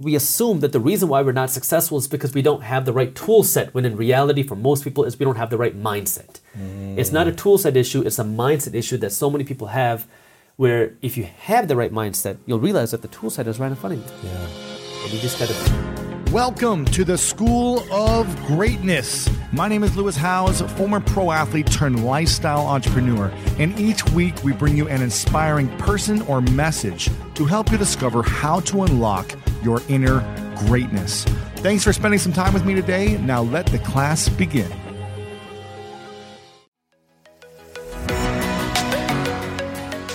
we assume that the reason why we're not successful is because we don't have the right tool set, when in reality, for most people, is we don't have the right mindset. It's not a tool set issue, it's a mindset issue that so many people have, where if you have the right mindset, you'll realize that the tool set is right in front of you. Yeah. And you just gotta. Welcome to the School of Greatness. My name is Lewis Howes, former pro athlete turned lifestyle entrepreneur, and each week we bring you an inspiring person or message to help you discover how to unlock your inner greatness. Thanks for spending some time with me today. Now let the class begin.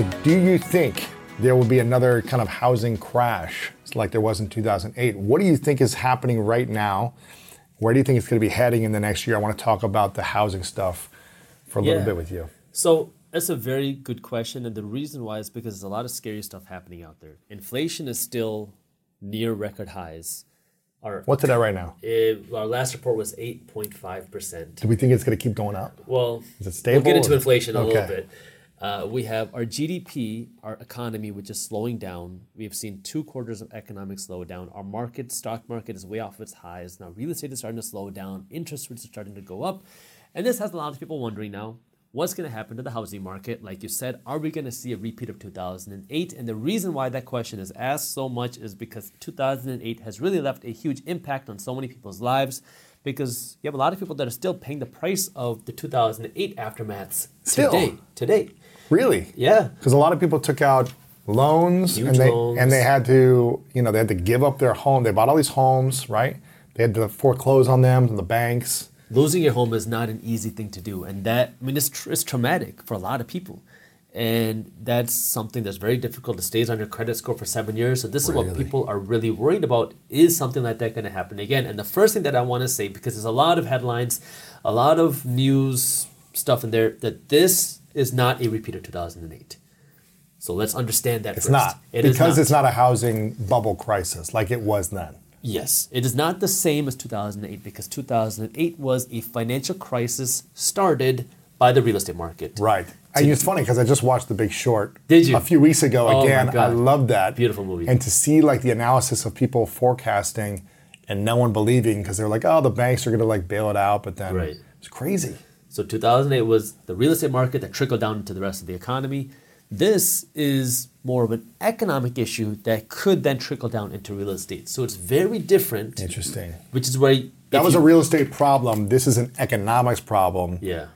So, do you think there will be another kind of housing crash like there was in 2008? What do you think is happening right now? Where do you think it's going to be heading in the next year? I want to talk about the housing stuff for a little bit with you. So that's a very good question, and the reason why is because there's a lot of scary stuff happening out there. Inflation is still near record highs. Our What's it at right now? uh, our last report was eight point five percent. Do we think it's going to keep going up? Well, Is it we'll get into inflation a little bit. Uh, we have our GDP, our economy, which is slowing down. We have seen two quarters of economic slowdown. Our market, stock market, is way off its highs. Now, real estate is starting to slow down. Interest rates are starting to go up. And this has a lot of people wondering now what's going to happen to the housing market? Like you said, are we going to see a repeat of 2008? And the reason why that question is asked so much is because 2008 has really left a huge impact on so many people's lives because you have a lot of people that are still paying the price of the 2008 aftermaths Still? today. Today. Really? Yeah. Because a lot of people took out loans Huge and they loans. and they had to, you know, they had to give up their home. They bought all these homes, right? They had to foreclose on them from the banks. Losing your home is not an easy thing to do. And that, I mean, it's, tr- it's traumatic for a lot of people. And that's something that's very difficult. It stays on your credit score for seven years. So this is what people are really worried about. Is something like that going to happen again? And the first thing that I want to say, because there's a lot of headlines, a lot of news stuff in there, that this is not a repeat of 2008. So let's understand that It's first. not It because not. it's not a housing bubble crisis like it was then. Yes, it is not the same as 2008 because 2008 was a financial crisis started by the real estate market. Right. And it's funny because I just watched The Big Short Did you? a few weeks ago Oh again. I love that. Beautiful movie. And to see like the analysis of people forecasting and no one believing because they're like, oh, the banks are going to like bail it out, but then Right. it's crazy. So 2008 was the real estate market that trickled down into the rest of the economy. This is more of an economic issue that could then trickle down into real estate. So it's very different. Interesting. Which is where That was you- a real estate problem. This is an economics problem. yeah.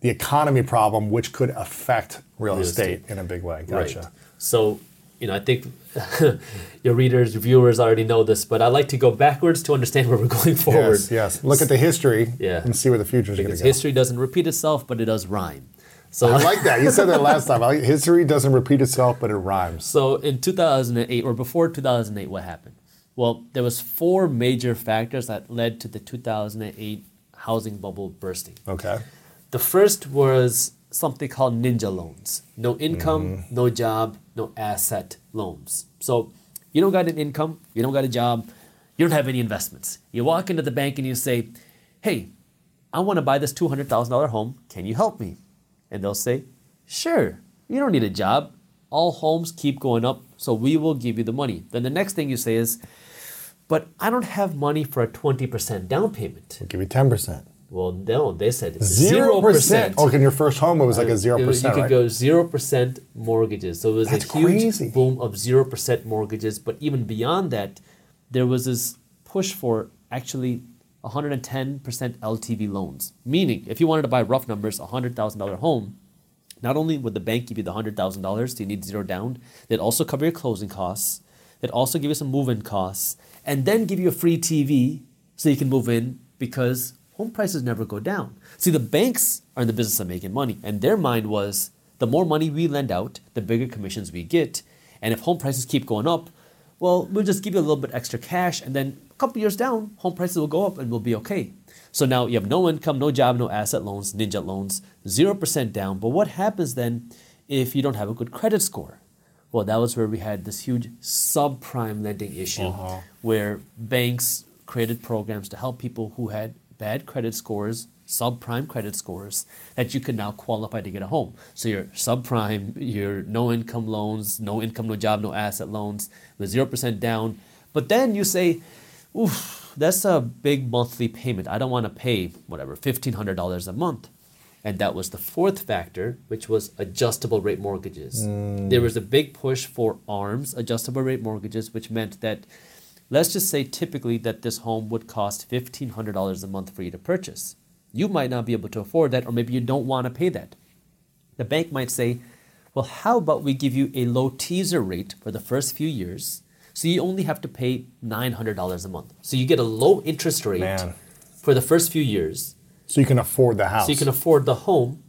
The economy problem, which could affect real, Real estate, estate. in a big way. Gotcha. Right. So, you know, I think your readers, your viewers already know this, but I like to go backwards to understand where we're going forward. Yes, yes. Look at the history Yeah. and see where the future is going to go. history doesn't repeat itself, but it does rhyme. So, I like that. You said that last time. Like, history doesn't repeat itself, but it rhymes. so in 2008 or before 2008, what happened? Well, there was four major factors that led to the 2008 housing bubble bursting. Okay. The first was something called ninja loans. No income, Mm-hmm. no job, no asset loans. So you don't got an income, you don't got a job, you don't have any investments. You walk into the bank and you say, "Hey, I want to buy this $200,000 home. Can you help me?" And they'll say, "Sure. You don't need a job. All homes keep going up, so we will give you the money." Then the next thing you say is, "But I don't have money for a 20% down payment." Give you 10%. Well, no, they said Zero percent. Oh, in your first home, it was like a zero percent. You right? could go zero percent mortgages. So it was That's a huge crazy. boom of zero percent mortgages. But even beyond that, there was this push for actually 110 percent LTV loans. Meaning, if you wanted to buy rough numbers, a hundred thousand dollar home, not only would the bank give you the hundred thousand dollars, so you need zero down, they'd also cover your closing costs. They'd also give you some move-in costs, and then give you a free TV so you can move in because home prices never go down. See, the banks are in the business of making money, and their mind was the more money we lend out, the bigger commissions we get. And if home prices keep going up, well, we'll just give you a little bit extra cash, and then a couple years down, home prices will go up and we'll be okay. So now you have no income, no job, no asset loans, ninja loans, 0% down. But what happens then if you don't have a good credit score? Well, that was where we had this huge subprime lending issue Uh-huh. where banks created programs to help people who had bad credit scores, subprime credit scores, that you could now qualify to get a home. So your subprime, your no income loans, no income, no job, no asset loans with 0% down. But then you say, oof, that's a big monthly payment. I don't want to pay whatever, $1,500 a month. And that was the fourth factor, which was adjustable rate mortgages. Mm. There was a big push for ARMs, adjustable rate mortgages, which meant that, let's just say typically that this home would cost $1,500 a month for you to purchase. You might not be able to afford that, or maybe you don't want to pay that. The bank might say, well, how about we give you a low teaser rate for the first few years? So you only have to pay $900 a month. So you get a low interest rate Man. for the first few years. So you can afford the house. So you can afford the home.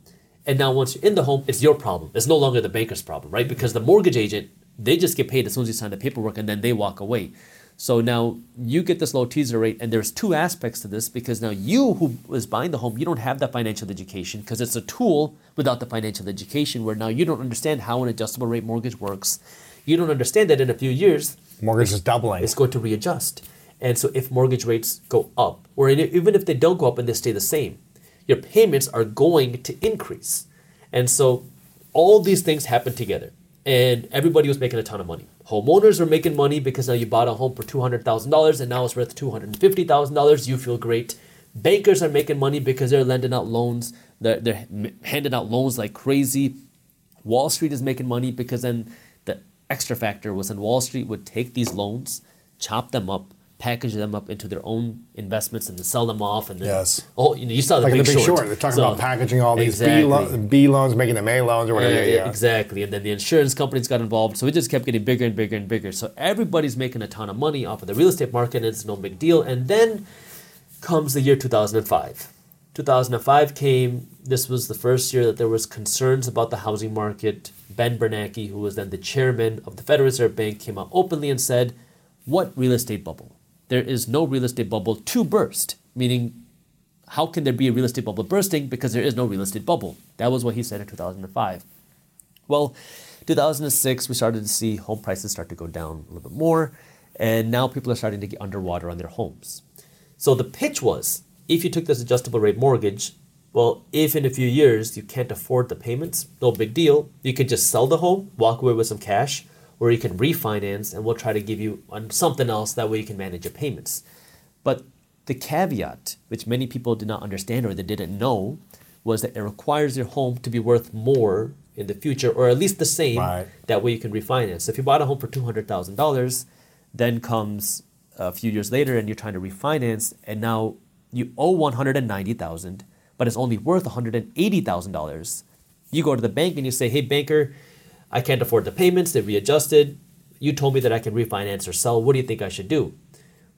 And now once you're in the home, it's your problem. It's no longer the banker's problem, right? Because the mortgage agent, they just get paid as soon as you sign the paperwork and then they walk away. So now you get this low teaser rate, and there's two aspects to this because now you who is buying the home, you don't have that financial education because it's a tool without the financial education where now you don't understand how an adjustable rate mortgage works. You don't understand that in a few years, Mortgage is doubling. it's going to readjust. And so if mortgage rates go up, or even if they don't go up and they stay the same, your payments are going to increase. And so all these things happen together. And everybody was making a ton of money. Homeowners were making money because now you bought a home for $200,000 and now it's worth $250,000. You feel great. Bankers are making money because they're lending out loans. They're, they're handing out loans like crazy. Wall Street is making money because then the extra factor was then Wall Street would take these loans, chop them up, package them up into their own investments, and then sell them off. And then, Yes. oh, you know, you saw the like big, the big short. short. They're talking So- about packaging all these exactly. B, lo- B loans, making them A loans or whatever. Yeah, yeah, yeah. Exactly. And then the insurance companies got involved. So it just kept getting bigger and bigger and bigger. So everybody's making a ton of money off of the real estate market, and it's no big deal. And then comes the year 2005. 2005 came. This was the first year that there was concerns about the housing market. Ben Bernanke, who was then the chairman of the Federal Reserve Bank, came out openly and said, "What real estate bubble? There is no real estate bubble to burst." Meaning, how can there be a real estate bubble bursting because there is no real estate bubble? That was what he said in 2005. Well, 2006, we started to see home prices start to go down a little bit more, and now people are starting to get underwater on their homes. So the pitch was if you took this adjustable rate mortgage, well, if in a few years you can't afford the payments, no big deal. You can just sell the home, walk away with some cash, or you can refinance and we'll try to give you something else that way you can manage your payments. But the caveat, which many people did not understand or they didn't know, was that it requires your home to be worth more in the future, or at least the same. Right. That way you can refinance. So if you bought a home for two hundred thousand dollars, then comes a few years later and you're trying to refinance, and now you owe one hundred and ninety thousand, but it's only worth one hundred and eighty thousand dollars. You go to the bank and you say, "Hey, banker, I can't afford the payments. They readjusted. You told me that I can refinance or sell. What do you think I should do?"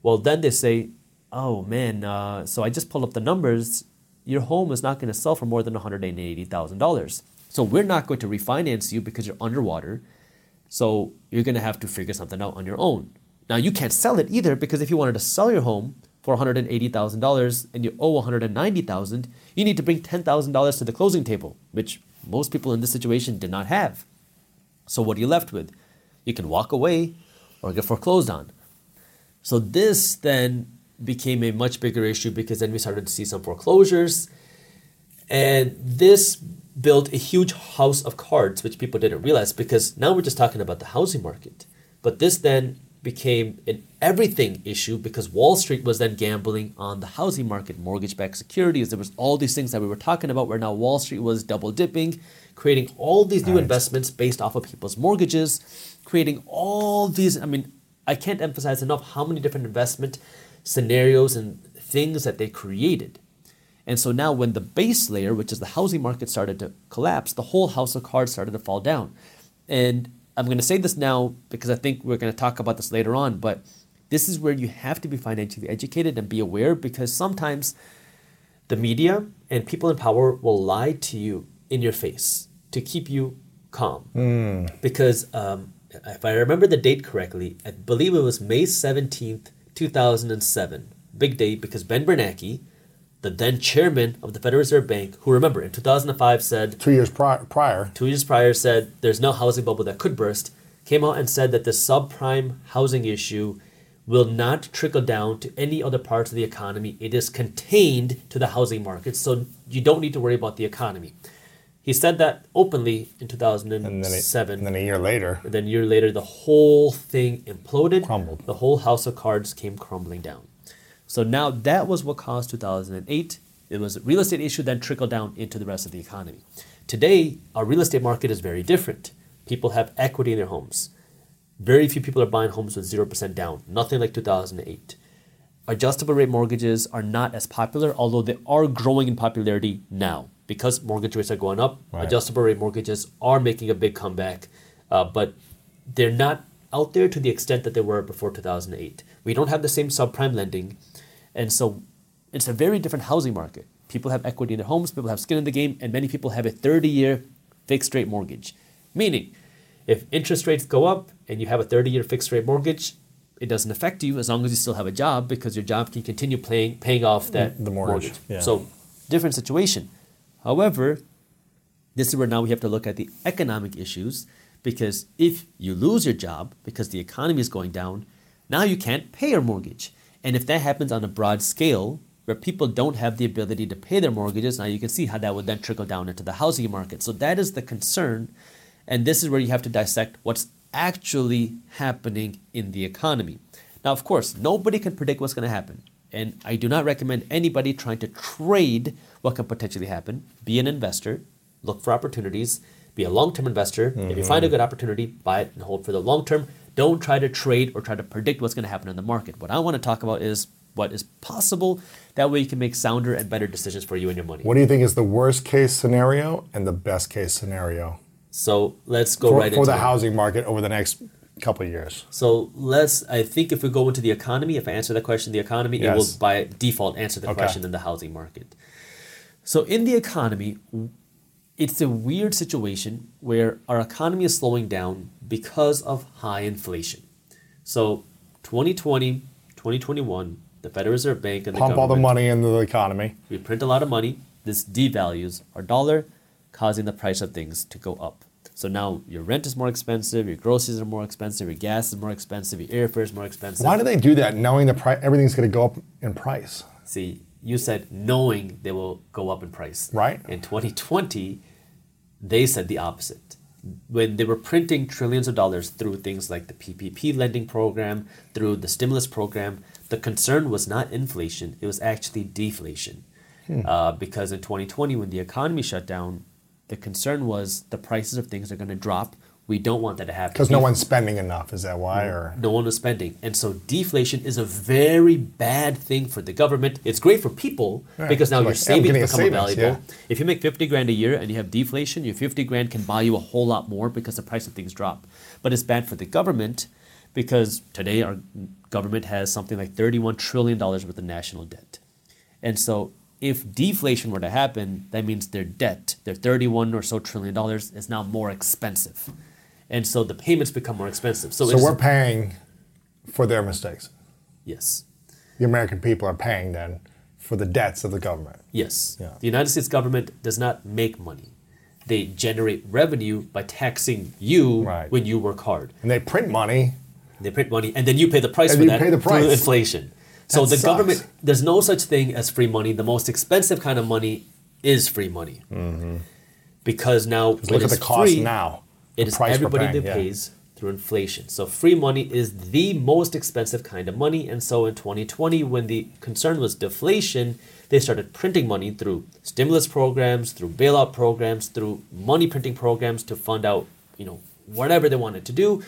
Well, then they say, "Oh man, uh, so I just pulled up the numbers. Your home is not going to sell for more than one hundred and eighty thousand dollars. So we're not going to refinance you because you're underwater. So you're going to have to figure something out on your own. Now you can't sell it either because if you wanted to sell your home for $180,000 and you owe 190,000, you need to bring $10,000 to the closing table, which most people in this situation did not have. So what are you left with? You can walk away or get foreclosed on. So this then became a much bigger issue because then we started to see some foreclosures. And this built a huge house of cards, which people didn't realize because now we're just talking about the housing market. But this then became an everything issue because Wall Street was then gambling on the housing market, mortgage backed securities. There was all these things that we were talking about where now Wall Street was double dipping, creating all these new investments based off of people's mortgages, creating all these I mean, I can't emphasize enough how many different investment scenarios and things that they created. And so now, when the base layer, which is the housing market, started to collapse, the whole house of cards started to fall down. And I'm going to say this now because I think we're going to talk about this later on, but this is where you have to be financially educated and be aware because sometimes the media and people in power will lie to you in your face to keep you calm. Because, um, if I remember the date correctly, I believe it was May 17th, 2007. Big date because Ben Bernanke, the then chairman of the Federal Reserve Bank, who remember in 2005 said, Two years pri- prior, two years prior said there's no housing bubble that could burst, came out and said that the subprime housing issue will not trickle down to any other parts of the economy. It is contained to the housing market, so you don't need to worry about the economy. He said that openly in 2007. and then, it, and then a year later, And then a year later, the whole thing imploded. Crumbled. The whole house of cards came crumbling down. So now that was what caused 2008. It was a real estate issue then trickled down into the rest of the economy. Today, our real estate market is very different. People have equity in their homes. Very few people are buying homes with 0% down, nothing like 2008. Adjustable rate mortgages are not as popular, although they are growing in popularity now. Because mortgage rates are going up, Right. adjustable rate mortgages are making a big comeback, uh, but they're not out there to the extent that they were before 2008. We don't have the same subprime lending, and so it's a very different housing market. People have equity in their homes, people have skin in the game, and many people have a 30 year fixed rate mortgage. Meaning, if interest rates go up and you have a 30 year fixed rate mortgage, it doesn't affect you as long as you still have a job because your job can continue paying, paying off that The mortgage, yeah. So, different situation. However, this is where now we have to look at the economic issues because if you lose your job because the economy is going down, now you can't pay your mortgage. And if that happens on a broad scale, where people don't have the ability to pay their mortgages, now you can see how that would then trickle down into the housing market. So that is the concern. And this is where you have to dissect what's actually happening in the economy. Now, of course, nobody can predict what's going to happen. And I do not recommend anybody trying to trade what can potentially happen. Be an investor, look for opportunities, be a long term investor. If you find a mm-hmm. good opportunity, buy it and hold for the long term. Don't try to trade or try to predict what's going to happen in the market. What I want to talk about is what is possible. That way you can make sounder and better decisions for you and your money. what do you think is the worst case scenario and the best case scenario So let's go for, right for into the it. housing market over the next couple of years? So let's. I think if we go into the economy, if I answer that question, the economy, it will by default answer the Okay. question in the housing market. So in the economy, it's a weird situation where our economy is slowing down because of high inflation. So 2020, 2021, the Federal Reserve Bank and the Pump all the money into the economy. we print a lot of money. This devalues our dollar, causing the price of things to go up. So now your rent is more expensive, your groceries are more expensive, your gas is more expensive, your airfare is more expensive. Why do they do that, knowing the price? Everything's going to go up in price. See, you said knowing they will go up in price. Right. In 2020, they said the opposite. When they were printing trillions of dollars through things like the PPP lending program, through the stimulus program, the concern was not inflation, it was actually deflation. Hmm. Uh, because in 2020, when the economy shut down, the concern was the prices of things are going to drop. We don't want that to happen. Because no one's spending enough. Is that why? Or no one is spending. And so deflation is a very bad thing for the government. It's great for people Yeah, because now like, your I'm savings become savings, valuable. yeah. If you make 50 grand a year and you have deflation, your 50 grand can buy you a whole lot more because the price of things drop. But it's bad for the government because today our government has something like $31 trillion worth of national debt. And so if deflation were to happen, that means their debt, their 31 or so trillion dollars, is now more expensive. And so the payments become more expensive. So, so we're paying for their mistakes. yes. The American people are paying then for the debts of the government. Yes. Yeah. The United States government does not make money. They generate revenue by taxing you Right. when you work hard. And they print money. They print money and then you pay the price And for that the through price. inflation. So the sucks. government there's no such thing as free money. The most expensive kind of money is free money. Because now Mm-hmm. Look at the cost free, now. It is everybody that yeah. pays through inflation. So free money is the most expensive kind of money. And so in 2020, when the concern was deflation, they started printing money through stimulus programs, through bailout programs, through money printing programs to fund out, you know, whatever they wanted to do.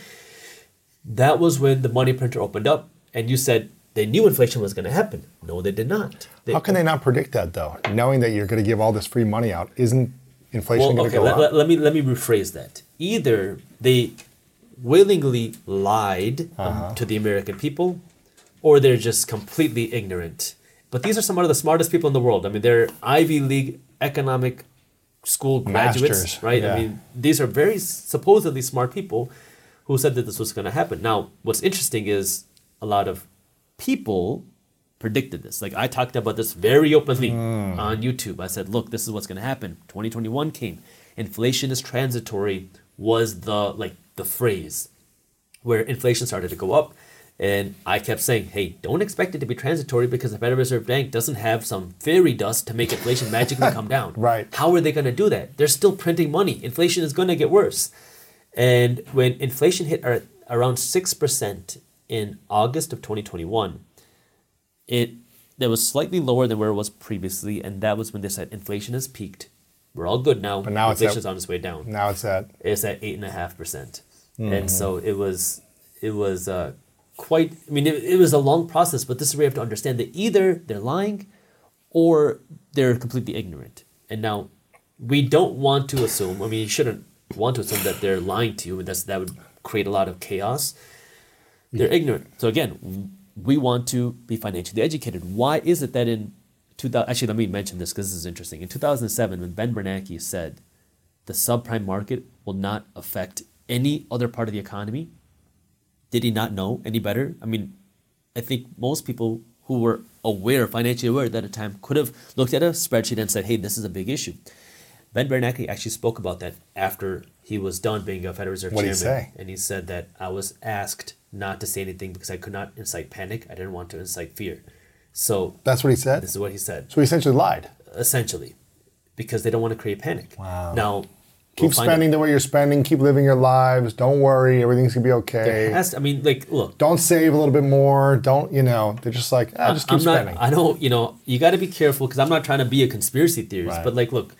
That was when the money printer opened up, and you said they knew inflation was going to happen. No, they did not. They, How can they not predict that though? Knowing that you're going to give all this free money out, isn't inflation Well, going okay. to go Let, up? let- let me let me rephrase that. Either they willingly lied um, Uh-huh. to the American people, or they're just completely ignorant. But these are some of the smartest people in the world. I mean, they're Ivy League economic school graduates, Masters, right? yeah. I mean, these are very supposedly smart people, who said that this was going to happen. Now, what's interesting is a lot of people predicted this. Like I talked about this very openly on YouTube. I said, "Look, this is what's going to happen." 2021 came. Inflation is transitory was the like the phrase where inflation started to go up. And I kept saying, hey, don't expect it to be transitory because the Federal Reserve Bank doesn't have some fairy dust to make inflation magically come down. Right. How are they going to do that? They're still printing money. Inflation is going to get worse. And when inflation hit ar- around 6% in August of 2021, it that was slightly lower than where it was previously. And that was when they said inflation has peaked. We're all good now. But now it's at- on its way down Now it's at it's at eight and a half percent, Mm-hmm. and so it was it was uh, quite. I mean, it, it was a long process, but this is where you have to understand that either they're lying, or they're completely ignorant. And now, we don't want to assume. I mean, you shouldn't want to assume that they're lying to you, and that's that would create a lot of chaos. They're ignorant. So again, we want to be financially educated. Why is it that in 2000, actually, let me mention this because this is interesting. In 2007, when Ben Bernanke said the subprime market will not affect any other part of the economy, did he not know any better? I mean, I think most people who were aware, financially aware at that time, could have looked at a spreadsheet and said, hey, this is a big issue. Ben Bernanke actually spoke about that after he was done being a Federal Reserve What'd he chairman. say? And he said that I was asked not to say anything because I could not incite panic. I didn't want to incite fear. So that's what he said. this is what he said, So he essentially lied. essentially, because they don't want to create panic. Wow. Now, Keep we'll spending the way you're spending. Keep living your lives. Don't worry. Everything's gonna be okay. Has I mean, like, look, Don't save a little bit more. Don't you know? They're just like ah, just keep I'm not, spending. I don't, you know, you got to be careful because I'm not trying to be a conspiracy theorist, Right. but like, look,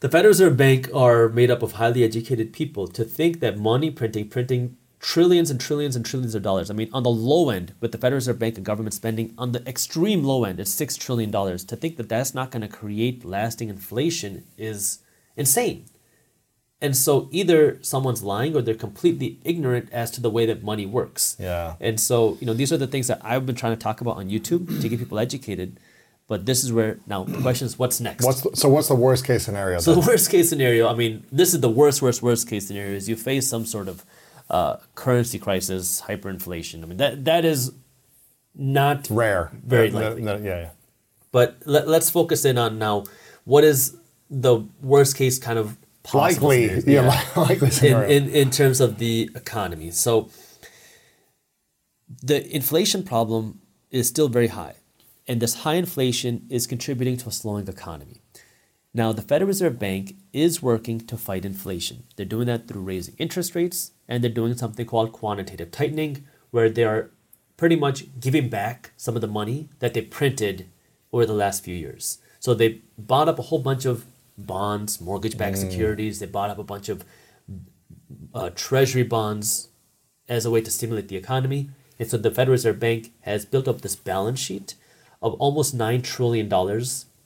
the Federal Reserve Bank are made up of highly educated people. To think that money printing, printing trillions and trillions and trillions of dollars. I mean, on the low end, with the Federal Reserve Bank and government spending, on the extreme low end, it's six trillion dollars. To think that that's not going to create lasting inflation is insane. And so either someone's lying or they're completely ignorant as to the way that money works. Yeah. And so, you know, these are the things that I've been trying to talk about on YouTube to get people educated. But this is where now the question is what's next? What's the, so? What's the worst case scenario? so then? the worst case scenario, I mean, this is the worst, worst, worst case scenario is you face some sort of uh, currency crisis, hyperinflation. I mean, that that is not Rare. Very No, no, likely. no, yeah, yeah. But let, let's focus in on now what is the worst case kind of possible Likely, scenarios? yeah, likely in, scenario. in, in terms of the economy. So the inflation problem is still very high, and this high inflation is contributing to a slowing economy. Now, the Federal Reserve Bank is working to fight inflation. They're doing that through raising interest rates, and they're doing something called quantitative tightening, where they are pretty much giving back some of the money that they printed over the last few years. So they bought up a whole bunch of bonds, mortgage-backed securities. They bought up a bunch of uh, treasury bonds as a way to stimulate the economy. And so the Federal Reserve Bank has built up this balance sheet of almost $9 trillion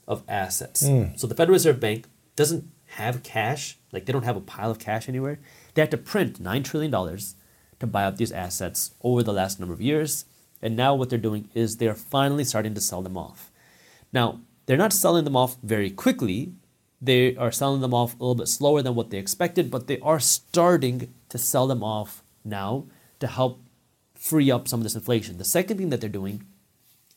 of assets. So the Federal Reserve Bank doesn't have cash, like they don't have a pile of cash anywhere. They had to print $9 trillion to buy up these assets over the last number of years. And now what they're doing is they're finally starting to sell them off. Now, they're not selling them off very quickly. They are selling them off a little bit slower than what they expected, but they are starting to sell them off now to help free up some of this inflation. The second thing that they're doing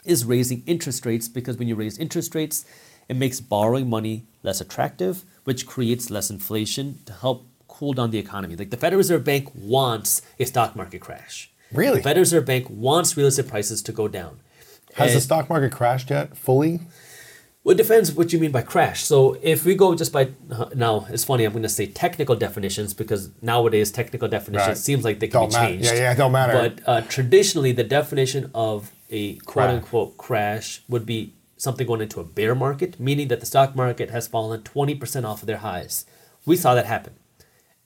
is raising interest rates because when you raise interest rates, it makes borrowing money less attractive, which creates less inflation to help cool down the economy. Like the Federal Reserve Bank wants a stock market crash. Really? The Federal Reserve Bank wants real estate prices to go down. Has the stock market crashed yet fully? well, it depends what you mean by crash. So if we go just by now, it's funny. I'm going to say technical definitions because nowadays technical definitions Right. seems like they can Don't be matter. changed. Yeah, yeah, it don't matter. But uh, traditionally, the definition of a quote unquote crash would be something going into a bear market, meaning that the stock market has fallen 20% off of their highs. We saw that happen,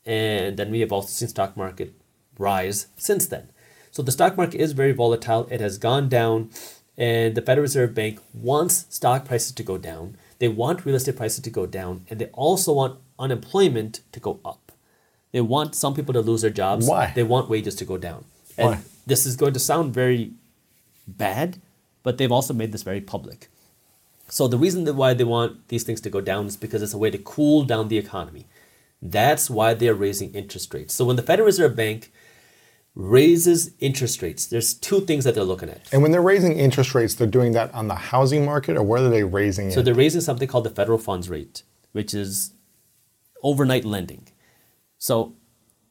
and then we have also seen stock market rise since then. So the stock market is very volatile. It has gone down, and the Federal Reserve Bank wants stock prices to go down. They want real estate prices to go down, and they also want unemployment to go up. They want some people to lose their jobs. Why? They want wages to go down. And Why? this is going to sound very bad, but they've also made this very public. So the reason that why they want these things to go down is because it's a way to cool down the economy. That's why they're raising interest rates. So when the Federal Reserve Bank raises interest rates, there's two things that they're looking at. And when they're raising interest rates, they're doing that on the housing market, or where are they raising So they're raising something called the federal funds rate, which is overnight lending. So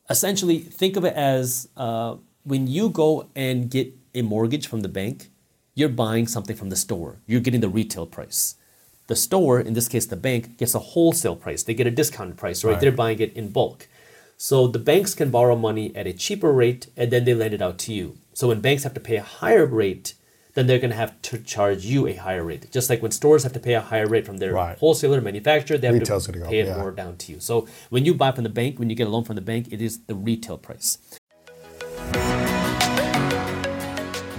essentially, think of it as uh, when you go and get a mortgage from the bank, you're buying something from the store. You're getting the retail price. The store, in this case the bank, gets a wholesale price. They get a discounted price, right? Right. They're buying it in bulk. So the banks can borrow money at a cheaper rate and then they lend it out to you. So when banks have to pay a higher rate, then they're going to have to charge you a higher rate. Just like when stores have to pay a higher rate from their Right. wholesaler manufacturer, they have Retail's to pay up, it yeah. more down to you. So when you buy from the bank, when you get a loan from the bank, it is the retail price.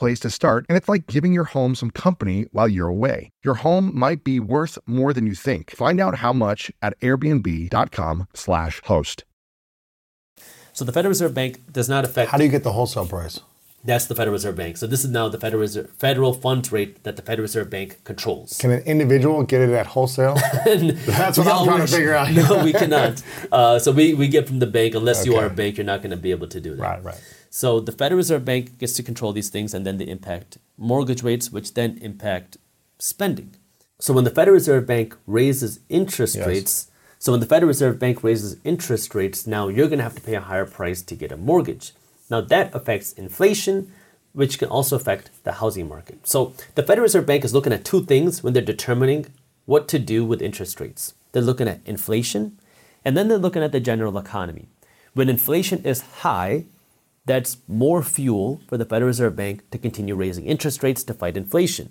place to start, and it's like giving your home some company while you're away. Your home might be worth more than you think. Find out how much at airbnb.com/slash host. So the Federal Reserve Bank does not affect. How do you get the wholesale price? that's the Federal Reserve Bank. So this is now the Federal Reserve, federal funds rate that the Federal Reserve Bank controls. Can an individual get it at wholesale? That's what I'm trying to figure out. no, we cannot. Uh, so we, we get from the bank. Unless you are a bank, you're not going to be able to do that. Right, right. So the Federal Reserve Bank gets to control these things, and then they impact mortgage rates, which then impact spending. So when the Federal Reserve Bank raises interest Yes. rates, so when the Federal Reserve Bank raises interest rates, now you're going to have to pay a higher price to get a mortgage. Now that affects inflation, which can also affect the housing market. So the Federal Reserve Bank is looking at two things when they're determining what to do with interest rates. They're looking at inflation, and then they're looking at the general economy. When inflation is high, that's more fuel for the Federal Reserve Bank to continue raising interest rates to fight inflation.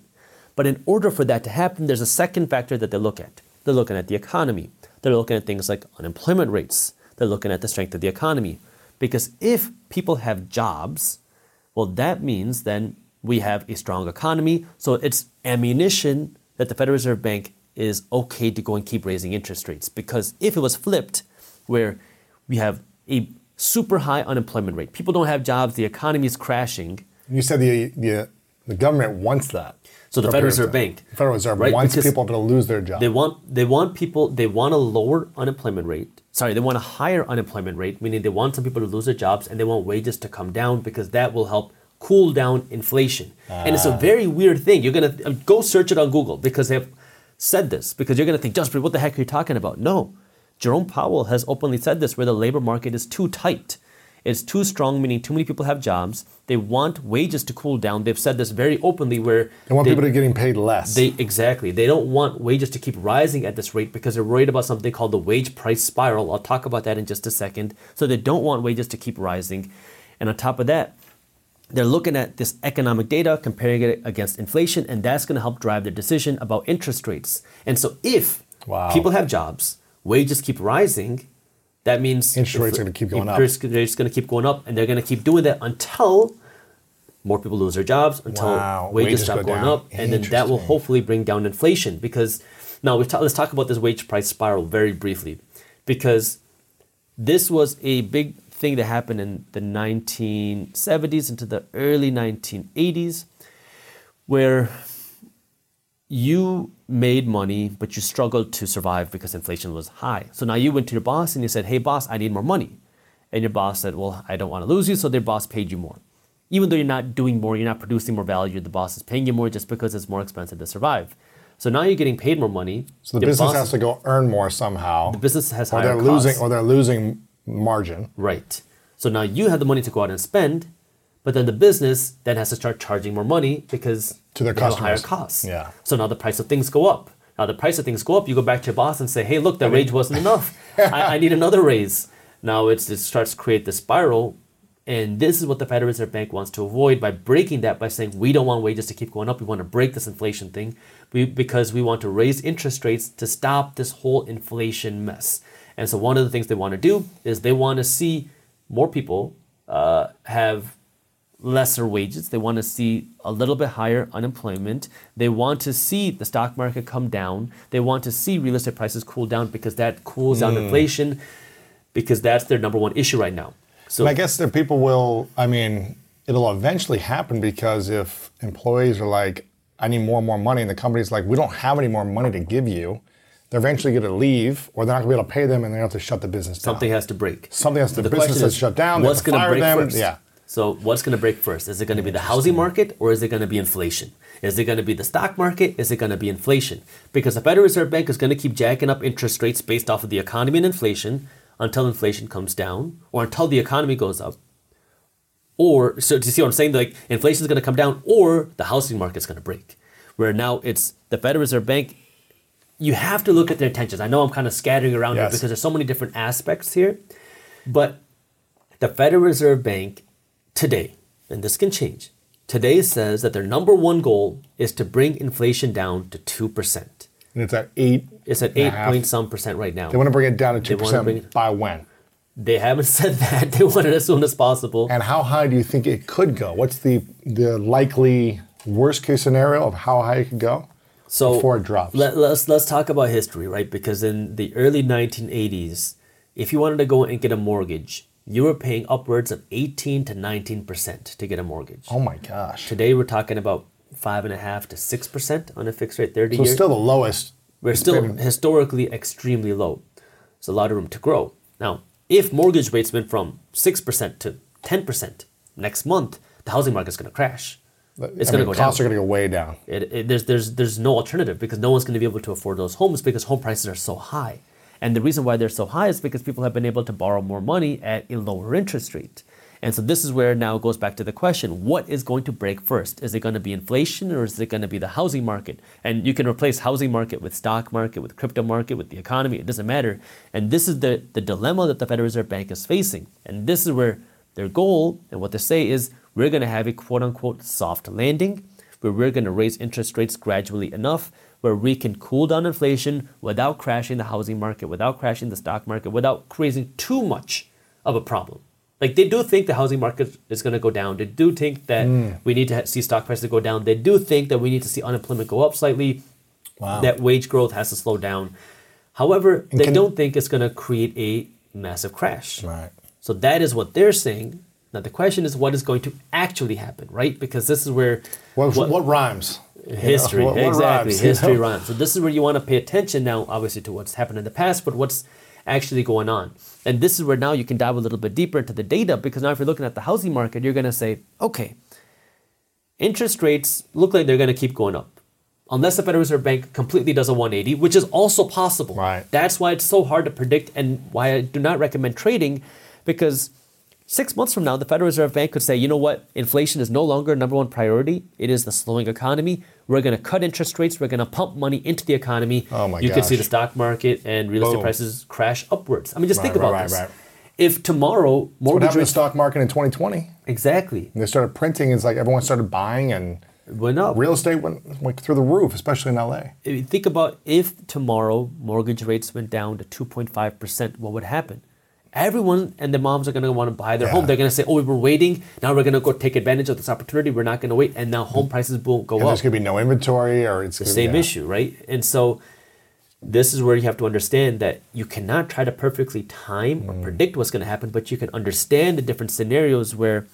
But in order for that to happen, there's a second factor that they look at. They're looking at the economy. They're looking at things like unemployment rates. They're looking at the strength of the economy. Because if people have jobs, well, that means then we have a strong economy. So it's ammunition that the Federal Reserve Bank is okay to go and keep raising interest rates. Because if it was flipped, where we have a super high unemployment rate, people don't have jobs, the economy is crashing. You said the the, the government wants that. So the Federal Reserve. Bank, The Federal Reserve right? wants Because people to lose their job. They want they want people they want a lower unemployment rate. Sorry, they want a higher unemployment rate, meaning they want some people to lose their jobs and they want wages to come down because that will help cool down inflation. And it's a very weird thing. You're gonna uh, go search it on Google because they've said this because you're gonna think, Jaspreet, what the heck are you talking about? No, Jerome Powell has openly said this, where the labor market is too tight. It's too strong, meaning too many people have jobs. They want wages to cool down. They've said this very openly, where they want people to be getting paid less. they exactly. They don't want wages to keep rising at this rate because they're worried about something called the wage price spiral. I'll talk about that in just a second. So they don't want wages to keep rising. And on top of that, they're looking at this economic data, comparing it against inflation, and that's going to help drive their decision about interest rates. And so if Wow. people have jobs, wages keep rising, that means Interest rates are gonna keep going up. Interest rates going to keep going up, and they're going to keep doing that until more people lose their jobs, until Wow. wages, Wages stop go going down. up, and then that will hopefully bring down inflation. Because now we ta- let's talk about this wage price spiral very briefly, because this was a big thing that happened in the 1970s into the early 1980s, where you made money, but you struggled to survive because inflation was high. So now you went to your boss and you said, Hey, boss, I need more money. And your boss said, Well, I don't want to lose you. So their boss paid you more. Even though you're not doing more, you're not producing more value, the boss is paying you more just because it's more expensive to survive. So now you're getting paid more money. so the Your business boss- has to go earn more somehow. the business has or higher they're losing costs. or they're losing margin. Right. So now you have the money to go out and spend, but then the business then has to start charging more money because To their they have higher costs. Yeah. So now the price of things go up. Now the price of things go up. You go back to your boss and say, "Hey, look, the wage wasn't enough. I, I need another raise." Now it's, it starts to create the spiral, and this is what the Federal Reserve Bank wants to avoid by breaking that by saying we don't want wages to keep going up. We want to break this inflation thing, we, because we want to raise interest rates to stop this whole inflation mess. And so one of the things they want to do is they want to see more people uh, have lesser wages. They want to see a little bit higher unemployment. They want to see the stock market come down. They want to see real estate prices cool down because that cools down hmm. inflation because that's their number one issue right now. So And I guess that people will, I mean, it'll eventually happen because if employees are like, I need more and more money, and the company's like, we don't have any more money to give you, they're eventually going to leave, or they're not going to be able to pay them, and they have to shut the business down. something has to break. Something has to- So the business has shut down, What's going to break them, first? yeah. So what's going to break first? Is it going to be the housing market or is it going to be inflation? Is it going to be the stock market? Is it going to be inflation? Because the Federal Reserve Bank is going to keep jacking up interest rates based off of the economy and inflation until inflation comes down or until the economy goes up. Or so do you see what I'm saying? Like inflation is going to come down or the housing market is going to break. Where now it's the Federal Reserve Bank you have to look at their intentions. I know I'm kind of scattering around here because there's so many different aspects here, but the Federal Reserve Bank today, and this can change, today says that their number one goal is to bring inflation down to 2%. And it's at 8 It's at 8 point some percent right now. They want to bring it down to two wanna bring percent by when? They haven't said that. They want it as soon as possible. And how high do you think it could go? What's the the likely worst case scenario of how high it could go? So before it drops. Let, us let's talk about history, right? Because in the early 1980s, if you wanted to go and get a mortgage, you were paying upwards of 18 to 19 percent to get a mortgage. Oh my gosh! Today, we're talking about five and a half to six percent on a fixed rate 30 So year. it's still the lowest. we're still been- historically extremely low. There's a lot of room to grow. Now, if mortgage rates went from six percent to 10 percent next month, the housing market's going to crash. It's going to go down. costs are going to go way down. It, it, there's, there's, there's no alternative because no one's going to be able to afford those homes because home prices are so high. And the reason why they're so high is because people have been able to borrow more money at a lower interest rate. And so this is where now it goes back to the question what is going to break first? Is it going to be inflation or is it going to be the housing market? And you can replace housing market with stock market, with crypto market, with the economy. It doesn't matter. And this is the, the dilemma that the Federal Reserve Bank is facing. And this is where their goal and what they say is we're going to have a quote unquote soft landing where we're going to raise interest rates gradually enough where we can cool down inflation without crashing the housing market, without crashing the stock market, without creating too much of a problem. Like they do think the housing market is going to go down. They do think that hmm. we need to see stock prices go down. They do think that we need to see unemployment go up slightly. Wow. That wage growth has to slow down. However, they don't think it's going to create a massive crash. Right. So that is what they're saying. Now the question is what is going to actually happen, right? Because this is where What, what, rhymes? You know, history what- what exactly rhymes, you history know? rhymes. So this is where you want to pay attention now, obviously to what's happened in the past, but what's actually going on. And this is where now you can dive a little bit deeper into the data because now if you're looking at the housing market, you're going to say, okay, interest rates look like they're going to keep going up. Unless the Federal Reserve Bank completely does a 180, which is also possible. Right. That's why it's so hard to predict and why I do not recommend trading because six months from now, the Federal Reserve Bank could say, you know what, inflation is no longer number one priority. It is the slowing economy. We're going to cut interest rates. We're going to pump money into the economy. Oh my You could see the stock market and real estate Boom. prices crash upwards. I mean, just think Right, about right, this. right, right. If tomorrow What mortgage happened to the rates stock market in 2020? exactly And they started printing. It's like everyone started buying, and went up. real estate went went through the roof, especially in LA. Think about if tomorrow mortgage rates went down to 2.5%, what would happen? Everyone and the moms are going to want to buy their Yeah. home. They're going to say, oh, we were waiting. Now we're going to go take advantage of this opportunity. We're not going to wait. And now home prices won't go And up. there's going to be no inventory, or it's the gonna same be, yeah. issue, right? And so this is where you have to understand that you cannot try to perfectly time Mm. or predict what's going to happen, but you can understand the different scenarios where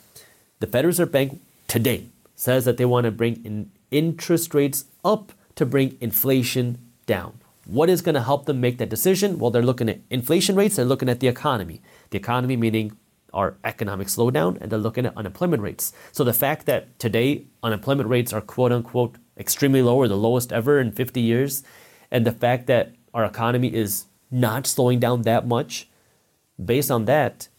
the Federal Reserve Bank today says that they want to bring in interest rates up to bring inflation down. What is going to help them make that decision? Well, they're looking at inflation rates, they're looking at the economy. The economy meaning our economic slowdown, and they're looking at unemployment rates. So the fact that today unemployment rates are quote unquote extremely low or the lowest ever in 50 years, and the fact that our economy is not slowing down that much, based on that,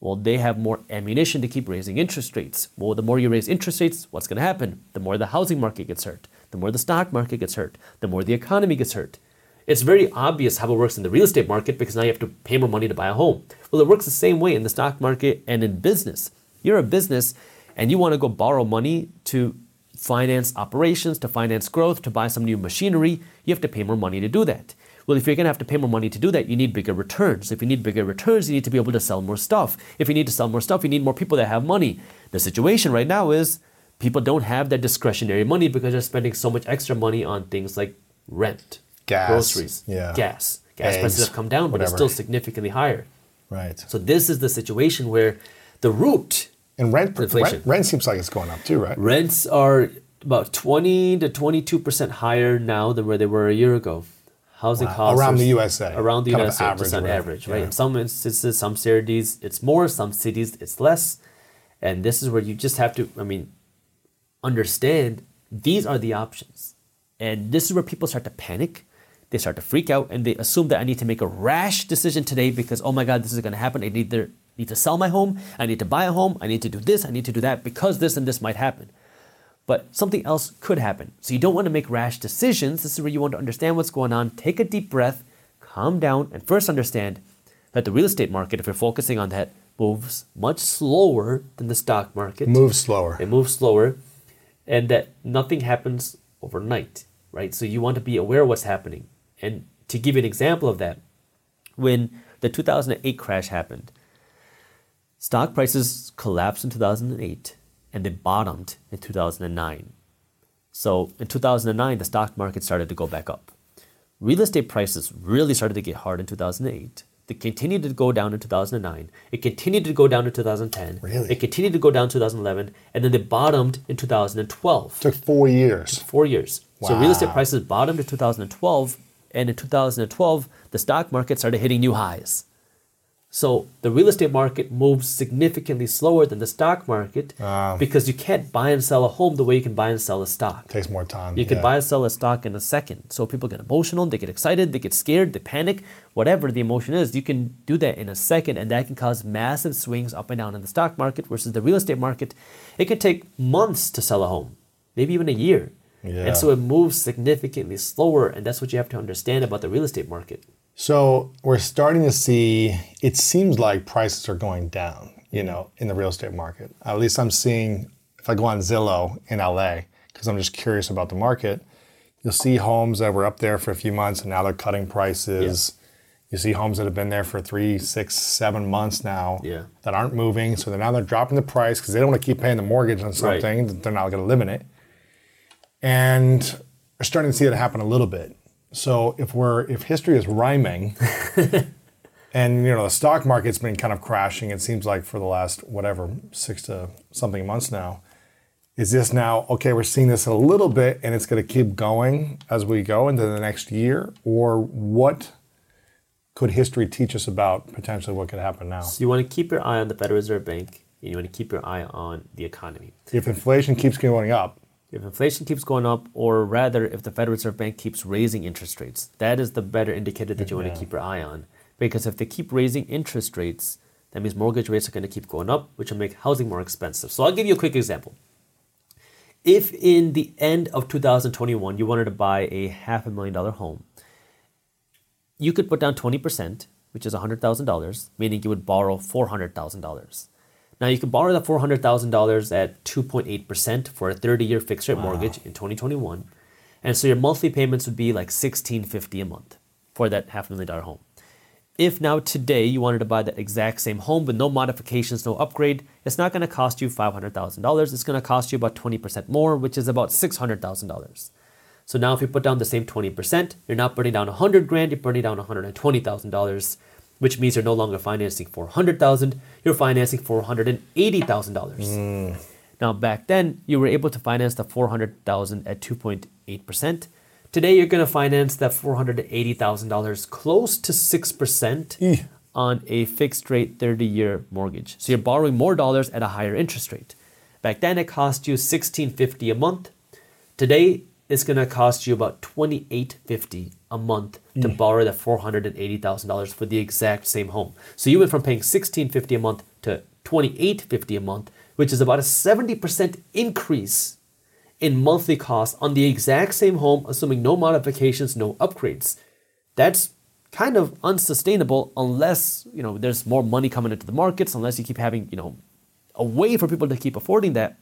well, they have more ammunition to keep raising interest rates. Well, the more you raise interest rates, what's going to happen? The more the housing market gets hurt, the more the stock market gets hurt, the more the economy gets hurt. It's very obvious how it works in the real estate market because now you have to pay more money to buy a home. Well, it works the same way in the stock market and in business. You're a business and you want to go borrow money to finance operations, to finance growth, to buy some new machinery. You have to pay more money to do that. Well, if you're going to have to pay more money to do that, you need bigger returns. If you need bigger returns, you need to be able to sell more stuff. If you need to sell more stuff, you need more people that have money. The situation right now is people don't have that discretionary money because they're spending so much extra money on things like rent, Gas, groceries, yeah. gas. Gas Eggs, prices have come down, but it's still significantly higher. Right. So this is the situation where the root And rent, Inflation. rent, rent seems like it's going up too, right? rents are about 20 to 22% higher now than where they were a year ago. Housing Wow. costs Around the USA, Around the United States, average just on whatever, average, right? yeah. In some instances, some cities it's more, some cities it's less. And this is where you just have to, I mean, understand these are the options. And this is where people start to panic. They start to freak out and they assume that I need to make a rash decision today because, oh my God, this is going to happen. I need to, need to sell my home. I need to buy a home. I need to do this. I need to do that because this and this might happen. But something else could happen. So you don't want to make rash decisions. This is where you want to understand what's going on. Take a deep breath, calm down, and first understand that the real estate market, if you're focusing on that, moves much slower than the stock market Moves slower. it moves slower and that nothing happens overnight right? So you want to be aware of what's happening. And to give you an example of that when the 2008 crash happened stock prices collapsed in 2008 and they bottomed in 2009 so in 2009 the stock market started to go back up. Real estate prices really started to get hard in 2008 they continued to go down in 2009 it continued to go down in 2010 Really? it continued to go down in 2011 and then they bottomed in 2012 took four years. four years Wow. so real estate prices bottomed in 2012 and in 2012 the stock market started hitting new highs so the real estate market moves significantly slower than the stock market Ah. because you can't buy and sell a home the way you can buy and sell a stock It Takes more time. you can yeah. buy and sell a stock in a second. So people get emotional, they get excited, they get scared, they panic, whatever the emotion is, you can do that in a second and that can cause massive swings up and down in the stock market versus the real estate market. It can take months to sell a home, maybe even a year. Yeah. And so it moves significantly slower and that's what you have to understand about the real estate market. So we're starting to see. It seems like prices are going down. You know, in the real estate market. At least I'm seeing. If I go on Zillow in LA, because I'm just curious about the market, you'll see homes that were up there for a few months and now they're cutting prices. You see homes that have been there for three, six, seven months now Yeah. that aren't moving. So they're now they're dropping the price because they don't want to keep paying the mortgage on something that they're not going to live in it. And we're starting to see it happen a little bit. So if we're if history is rhyming, and you know the stock market's been kind of crashing, it seems like for the last whatever six to something months now. Is this now okay? We're seeing this a little bit, and it's going to keep going as we go into the next year, or what could history teach us about potentially what could happen now? So you want to keep your eye on the Federal Reserve Bank and you want to keep your eye on the economy. If inflation keeps going up, If inflation keeps going up, or rather, if the Federal Reserve Bank keeps raising interest rates, that is the better indicator that you want to keep your eye on. Because if they keep raising interest rates, that means mortgage rates are going to keep going up, which will make housing more expensive. So I'll give you a quick example. If in the end of 2021 you wanted to buy a half a million dollar home, you could put down 20%, which is $100,000, meaning you would borrow $400,000. Now you can borrow that $400,000 at 2.8% for a 30-year fixed rate mortgage in 2021. And so your monthly payments would be like 1650 a month for that half a million dollar home. If now today you wanted to buy the exact same home with no modifications, no upgrade, it's not going to cost you $500,000. It's going to cost you about 20% more, which is about $600,000. So now if you put down the same 20%, you're not putting down 100 grand, you're putting down $120,000, which means you're no longer financing 400,000, you're financing $480,000. Hmm. Now back then, you were able to finance the 400,000 at 2.8%. Today you're going to finance that $480,000 close to 6% on a fixed rate 30-year mortgage. So you're borrowing more dollars at a higher interest rate. Back then it cost you 1650 a month. Today it's going to cost you about 2850 a month to mm. borrow that $480,000 for the exact same home. So you went from paying 1650 a month to 2850 a month, which is about a 70% increase in monthly costs on the exact same home, assuming no modifications, no upgrades. That's kind of unsustainable unless you know there's more money coming into the markets, unless you keep having you know a way for people to keep affording that.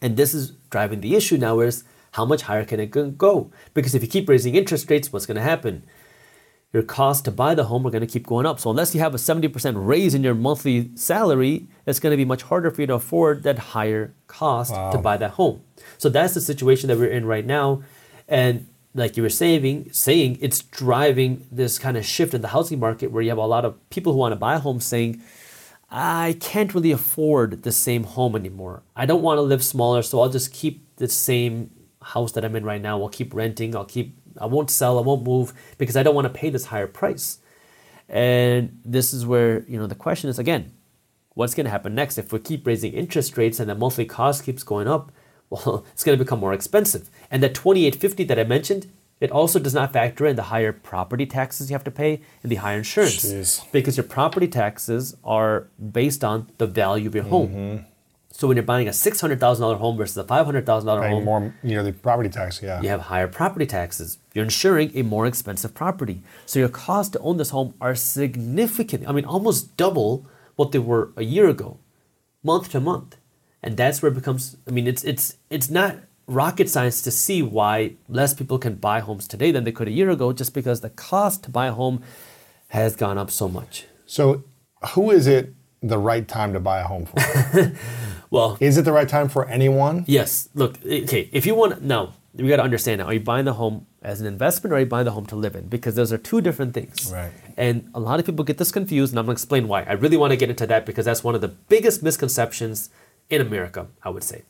And this is driving the issue now is how much higher can it go? Because if you keep raising interest rates, what's going to happen? your costs to buy the home are going to keep going up. So unless you have a 70% raise in your monthly salary, it's going to be much harder for you to afford that higher cost to buy that home. So that's the situation that we're in right now. And like you were saying, saying it's driving this kind of shift in the housing market where you have a lot of people who want to buy a home saying, I can't really afford the same home anymore. I don't want to live smaller, so I'll just keep the same house that I'm in right now. I'll keep renting. I'll keep. I won't sell. I won't move because I don't want to pay this higher price. And this is where you know the question is again, what's going to happen next if we keep raising interest rates and the monthly cost keeps going up? Well, it's going to become more expensive. And that 2850 that I mentioned, it also does not factor in the higher property taxes you have to pay and the higher insurance Jeez. because your property taxes are based on the value of your home. Mm-hmm. So when you're buying a six hundred thousand dollar home versus a five hundred thousand dollar home, more, you know, the property tax. Yeah. you have higher property taxes. You're insuring a more expensive property. So your costs to own this home are significant. I mean, almost double what they were a year ago, month to month. And that's where it becomes I mean, it's it's it's not rocket science to see why less people can buy homes today than they could a year ago just because the cost to buy a home has gone up so much. So, who is it the right time to buy a home for? Well, is it the right time for anyone? Yes. Look, okay. If you want, now we got to understand now. Are you buying the home as an investment, or are you buying the home to live in? Because those are two different things. Right. And a lot of people get this confused, and I'm gonna explain why. I really want to get into that because that's one of the biggest misconceptions in America. I would say.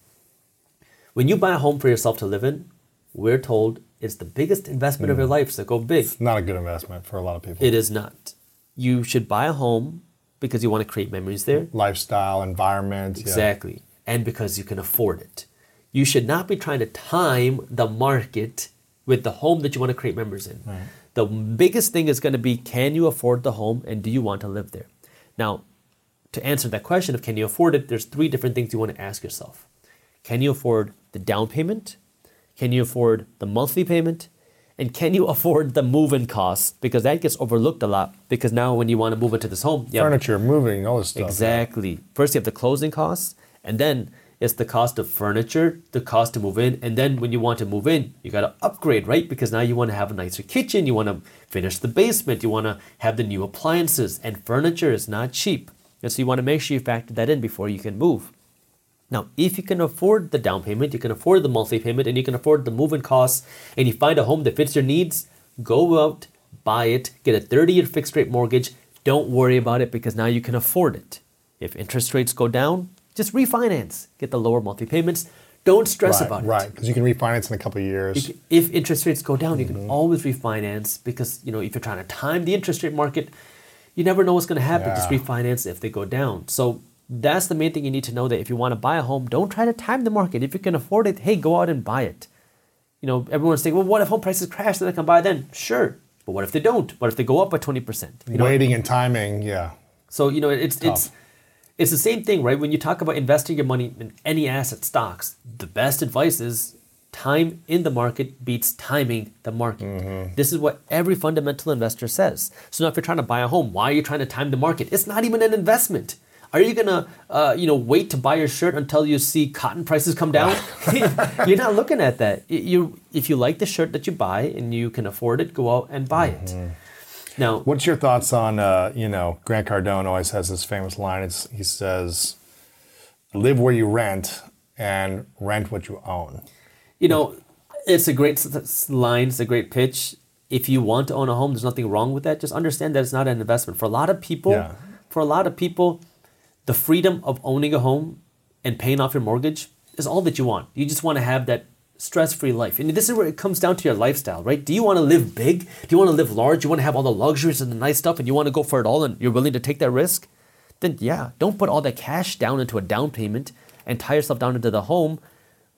When you buy a home for yourself to live in, we're told it's the biggest investment of your hmm. life. So go big. It's not a good investment for a lot of people. It is not. You should buy a home because you want to create memories there. Lifestyle, environment. yeah. Exactly. And because you can afford it. You should not be trying to time the market with the home that you want to create members in. The biggest thing is going to be can you afford the home and do you want to live there? Now, to answer that question of can you afford it, there's three different things you want to ask yourself. Can you afford the down payment? Can you afford the monthly payment? And can you afford the move-in costs? Because that gets overlooked a lot. Because now when you want to move into this home, you Furniture, moving, all this stuff. Exactly. First, you have the closing costs, and then it's the cost of furniture, the cost to move in, and then when you want to move in, you got to upgrade, right? Because now you want to have a nicer kitchen, you want to finish the basement, you want to have the new appliances, and furniture is not cheap. And so you want to make sure you factor that in before you can move. Now, if you can afford the down payment, you can afford the monthly payment, and you can afford the move-in costs, and you find a home that fits your needs, go out, buy it, get a 30-year fixed rate mortgage. Don't worry about it because now you can afford it. If interest rates go down, just refinance, get the lower monthly payments. Don't stress Right, about it. right. Because you can refinance in a couple of years. If interest rates go down, you Mm-hmm. can always refinance because you know if you're trying to time the interest rate market, you never know what's going to happen. Just refinance if they go down. So that's the main thing you need to know. That if you want to buy a home, don't try to time the market. If you can afford it, hey, go out and buy it. You know, everyone's saying, well, what if home prices crash? Then I can buy then. Sure, but what if they don't? What if they go up by twenty percent? You know, Waiting and timing, yeah. so you know, it's it's it's the same thing, right? When you talk about investing your money in any asset stocks, the best advice is time in the market beats timing the market. Mm-hmm. This is what every fundamental investor says. So now, if you're trying to buy a home, why are you trying to time the market? It's not even an investment. Are you gonna, uh, you know, wait to buy your shirt until you see cotton prices come down? You're not looking at that. You, if you like the shirt that you buy and you can afford it, go out and buy it. Now, What's your thoughts on, uh, you know, Grant Cardone always has this famous line. It's, he says, live where you rent and rent what you own. You know, it's a great line, it's a great pitch. If you want to own a home, there's nothing wrong with that. Just understand that it's not an investment. For a lot of people, Yeah. for a lot of people, the freedom of owning a home and paying off your mortgage is all that you want. You just want to have that stress-free life. And this is where it comes down to your lifestyle, right? Do you want to live big? Do you want to live large? You want to have all the luxuries and the nice stuff and you want to go for it all and you're willing to take that risk? Then yeah, don't put all that cash down into a down payment and tie yourself down into the home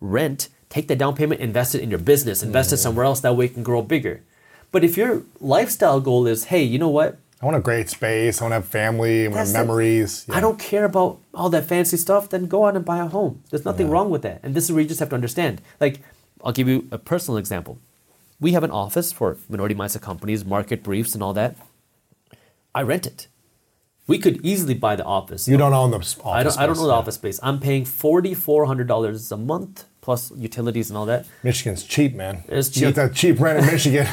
rent, take the down payment, invest it in your business, invest it mm. somewhere else. That way it can grow bigger. But if your lifestyle goal is, hey, you know what? I want a great space. I want to have family. I want to That's have it. memories. I don't care about all that fancy stuff. Then go out and buy a home. There's nothing wrong with that. And this is where you just have to understand. Like, I'll give you a personal example. We have an office for minority mindset companies, market briefs, and all that. I rent it. We could easily buy the office. You don't own the office I don't. I don't space, know the yeah. office space. I'm paying forty four hundred dollars a month plus utilities and all that. Michigan's cheap, man. It's cheap. You get that cheap rent in Michigan.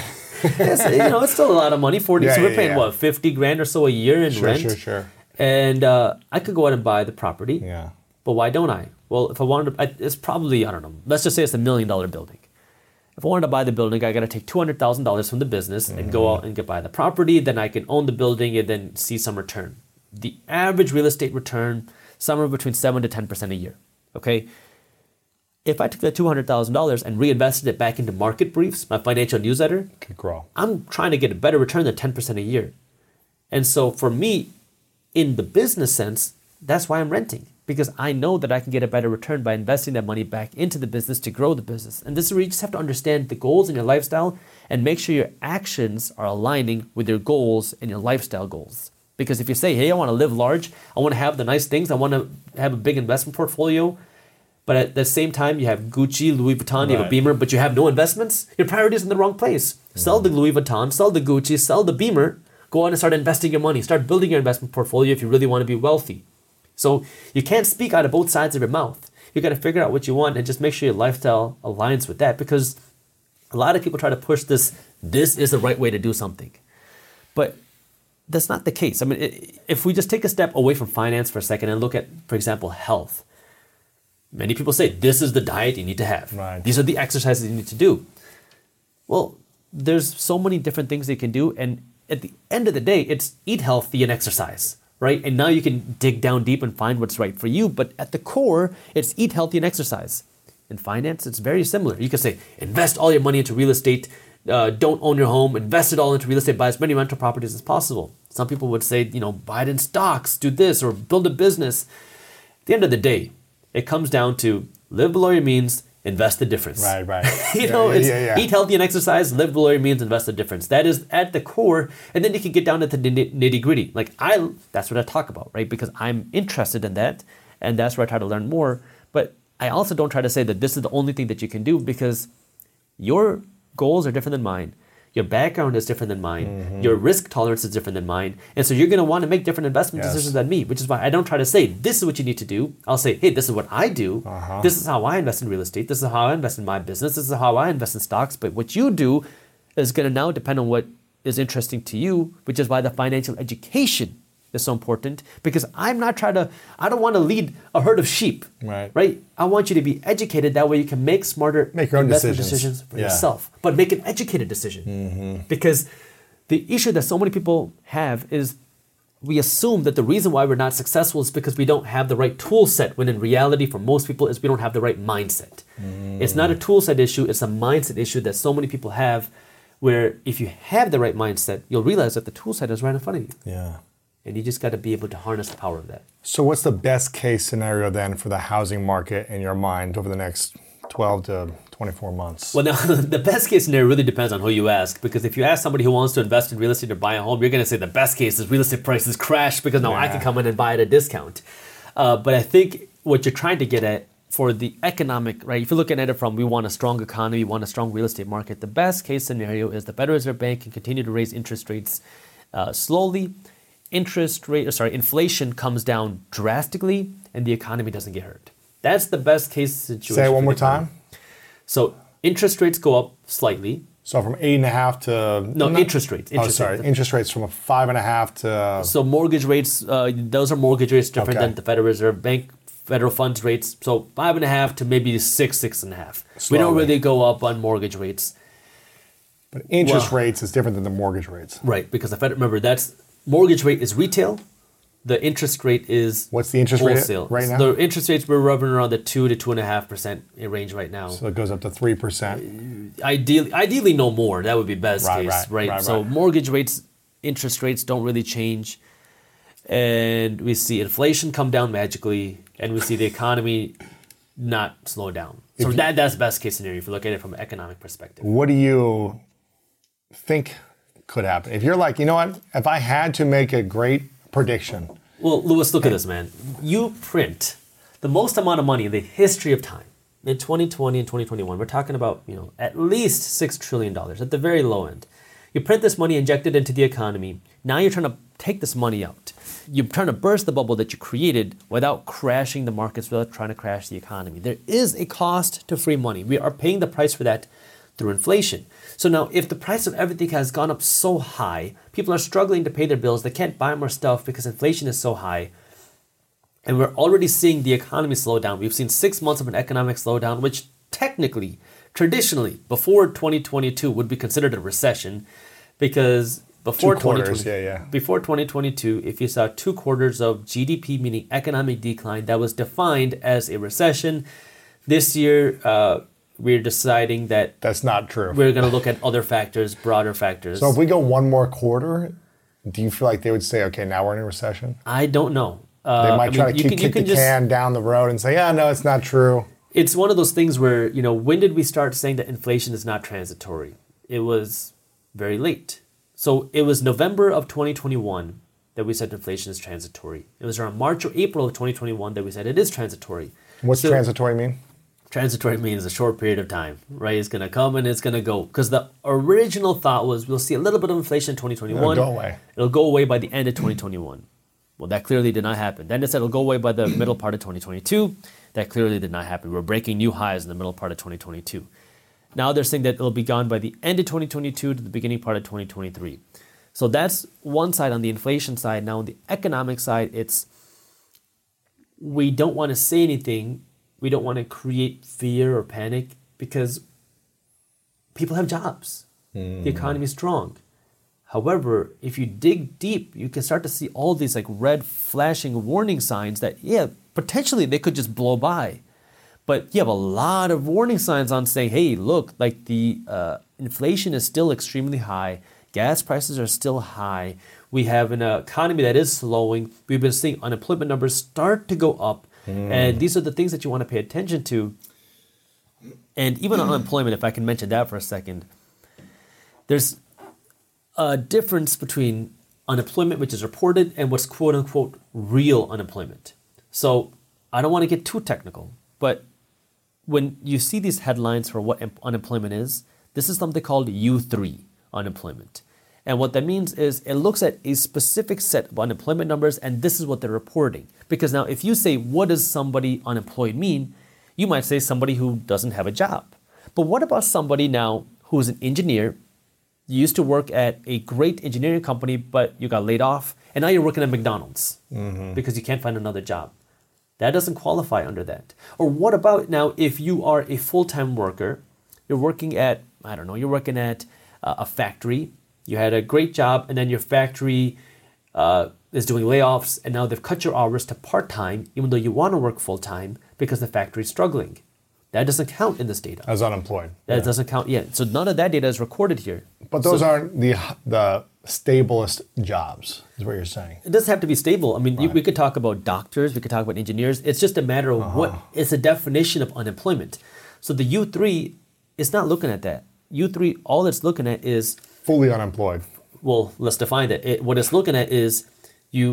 It's, you know, it's still a lot of money. Forty. Yeah, so we're yeah, paying yeah. what fifty grand or so a year in rent. Sure, rent. sure, sure. And uh, I could go out and buy the property. Yeah. But why don't I? Well, if I wanted to, I, it's probably I don't know. Let's just say it's a million dollar building. If I wanted to buy the building, I got to take two hundred thousand dollars from the business and go out and get buy the property. Then I can own the building and then see some return. The average real estate return somewhere between seven to ten percent a year. Okay. If I took that two hundred thousand dollars and reinvested it back into Market Briefs, my financial newsletter, Could grow. I'm trying to get a better return than 10% a year. And so for me, in the business sense, that's why I'm renting because I know that I can get a better return by investing that money back into the business to grow the business. And this is where you just have to understand the goals in your lifestyle and make sure your actions are aligning with your goals and your lifestyle goals. Because if you say, hey, I want to live large, I want to have the nice things, I want to have a big investment portfolio, but at the same time, you have Gucci, Louis Vuitton, you have a Beamer, but you have no investments. Your priorities in the wrong place. Sell the mm. Louis Vuitton, sell the Gucci, sell the Beamer. Go on and start investing your money. Start building your investment portfolio if you really want to be wealthy. So you can't speak out of both sides of your mouth. You got to figure out what you want and just make sure your lifestyle aligns with that. Because a lot of people try to push this. This is the right way to do something, but that's not the case. I mean, if we just take a step away from finance for a second and look at, for example, health. Many people say this is the diet you need to have. Right. These are the exercises you need to do. Well, there's so many different things they can do, and at the end of the day, it's eat healthy and exercise, right? And now you can dig down deep and find what's right for you. But at the core, it's eat healthy and exercise. In finance, it's very similar. You can say invest all your money into real estate. Uh, don't own your home. Invest it all into real estate. Buy as many rental properties as possible. Some people would say, you know, buy it in stocks, do this, or build a business. At the end of the day, it comes down to live below your means, invest the difference. Right, right. you Yeah, know, yeah, it's yeah, eat healthy and exercise, live below your means, invest the difference. That is at the core, and then you can get down to the nitty gritty. Like I, that's what I talk about, right? Because I'm interested in that, and that's where I try to learn more. But I also don't try to say that this is the only thing that you can do because your goals are different than mine. Your background is different than mine. Mm-hmm. Your risk tolerance is different than mine. And so you're going to want to make different investment Yes. decisions than me, which is why I don't try to say, this is what you need to do. I'll say, hey, this is what I do. Uh-huh. This is how I invest in real estate. This is how I invest in my business. This is how I invest in stocks. But what you do is going to now depend on what is interesting to you, which is why the financial education is so important because I'm not trying to, I don't want to lead a herd of sheep. Right. Right? I want you to be educated. That way you can make smarter Make your own decisions. decisions for Yeah. yourself, but make an educated decision. Mm-hmm. Because the issue that so many people have is we assume that the reason why we're not successful is because we don't have the right tool set, when in reality, for most people, is we don't have the right mindset. Mm. It's not a tool set issue, it's a mindset issue that so many people have, where if you have the right mindset, you'll realize that the tool set is right in front of you. Yeah. And you just got to be able to harness the power of that. So, what's the best case scenario then for the housing market in your mind over the next 12 to 24 months? Well, now the best case scenario really depends on who you ask. Because if you ask somebody who wants to invest in real estate or buy a home, you're going to say the best case is real estate prices crash because now I can come in and buy at a discount. Uh, but I think what you're trying to get at for the economic, right? If you're looking at it from we want a strong economy, we want a strong real estate market, the best case scenario is the Federal Reserve Bank can continue to raise interest rates uh, slowly. Interest rate, or sorry, inflation comes down drastically, and the economy doesn't get hurt. That's the best case situation. Say it one more time. So interest rates go up slightly. So, from eight and a half to. No, interest rates. Oh, sorry. rates. Interest rates from a five and a half to. So mortgage rates, uh, those are mortgage rates different Okay. than the Federal Reserve Bank federal funds rates. So five and a half to maybe six, six and a half. We don't really go up on mortgage rates, But interest Well- rates is different than the mortgage rates. right? Because the Fed, remember that's mortgage rate is retail. The interest rate is What's the interest rate wholesale. right So now? the interest rates we're rubbing around the two to two and a half percent range right now. So, it goes up to 3%. ideally ideally no more that would be best Right, case right, right, right, so mortgage rates interest rates don't really change and we see inflation come down magically and we see the economy not slow down so that that's best case scenario if you look at it from an economic perspective What do you think could happen? If you're like, you know what? If I had to make a great prediction, well lewis look at this man. You print the most amount of money in the history of time in 2020 and 2021 we're talking about you know at least six trillion dollars at the very low end. You print this money inject it into the economy. Now you're trying to take this money out. You're trying to burst the bubble that you created without crashing the markets without trying to crash the economy. There is a cost to free money. We are paying the price for that through inflation. So now, if the price of everything has gone up so high, people are struggling to pay their bills, they can't buy more stuff because inflation is so high, and we're already seeing the economy slow down. We've seen six months of an economic slowdown, which technically, traditionally, before 2022 would be considered a recession because before Two quarters, 2020 yeah, yeah. before 2022, if you saw two quarters of GDP, meaning economic decline, that was defined as a recession. This year, uh, we're deciding that That's not true. we're going to look at other factors, broader factors. so if we go one more quarter, do you feel like they would say, okay, now we're in a recession? I don't know. They Uh, might I try mean, to kick, can- kick the can just- can down the road and say, yeah, no, it's not true. it's one of those things where you know when did we start saying that inflation is not transitory it was very late so it was november of 2021 that we said inflation is transitory it was around march or april of 2021 that we said it is transitory What's So- transitory mean? Transitory means a short period of time right? It's going to come and it's going to go. Because the original thought was we'll see a little bit of inflation in 2021 It'll go away. it'll go away by the end of 2021 well that clearly did not happen. Then it said it'll go away by the middle part of 2022 that clearly did not happen. We're breaking new highs in the middle part of 2022 now they're saying that it'll be gone by the end of 2022 to the beginning part of 2023 so that's one side. On the inflation side now on the economic side it's we don't want to say anything. We don't want to create fear or panic because people have jobs. The economy is strong. However, if you dig deep, you can start to see all these like red flashing warning signs that yeah, potentially they could just blow by. But you have a lot of warning signs on saying, hey, look, like the uh, inflation is still extremely high, gas prices are still high. We have an economy that is slowing. We've been seeing unemployment numbers start to go up. And mm. these are the things that you want to pay attention to. And even on unemployment, if I can mention that for a second, there's a difference between unemployment, which is reported, and what's quote unquote real unemployment. So I don't want to get too technical, but when you see these headlines for what unemployment is, this is something called U3 unemployment. And what that means is it looks at a specific set of unemployment numbers, and this is what they're reporting. Because now, if you say, what does somebody unemployed mean? You might say somebody who doesn't have a job. But what about somebody now who's an engineer? You used to work at a great engineering company, but you got laid off, and now you're working at McDonald's because you can't find another job. That doesn't qualify under that. Or what about now if you are a full time worker, you're working at, I don't know, you're working at uh, a factory, you had a great job, and then your factory uh, is doing layoffs, and now they've cut your hours to part time, even though you want to work full time because the factory is struggling. That doesn't count in this data. As unemployed. That doesn't count yet. So none of that data is recorded here. But those aren't the the stablest jobs, is what you're saying. It doesn't have to be stable. I mean, you, we could talk about doctors, we could talk about engineers. It's just a matter of what is the definition of unemployment. So the U3 is not looking at that. U3, all it's looking at is, Fully unemployed. well, let's define that. It, what it's looking at is you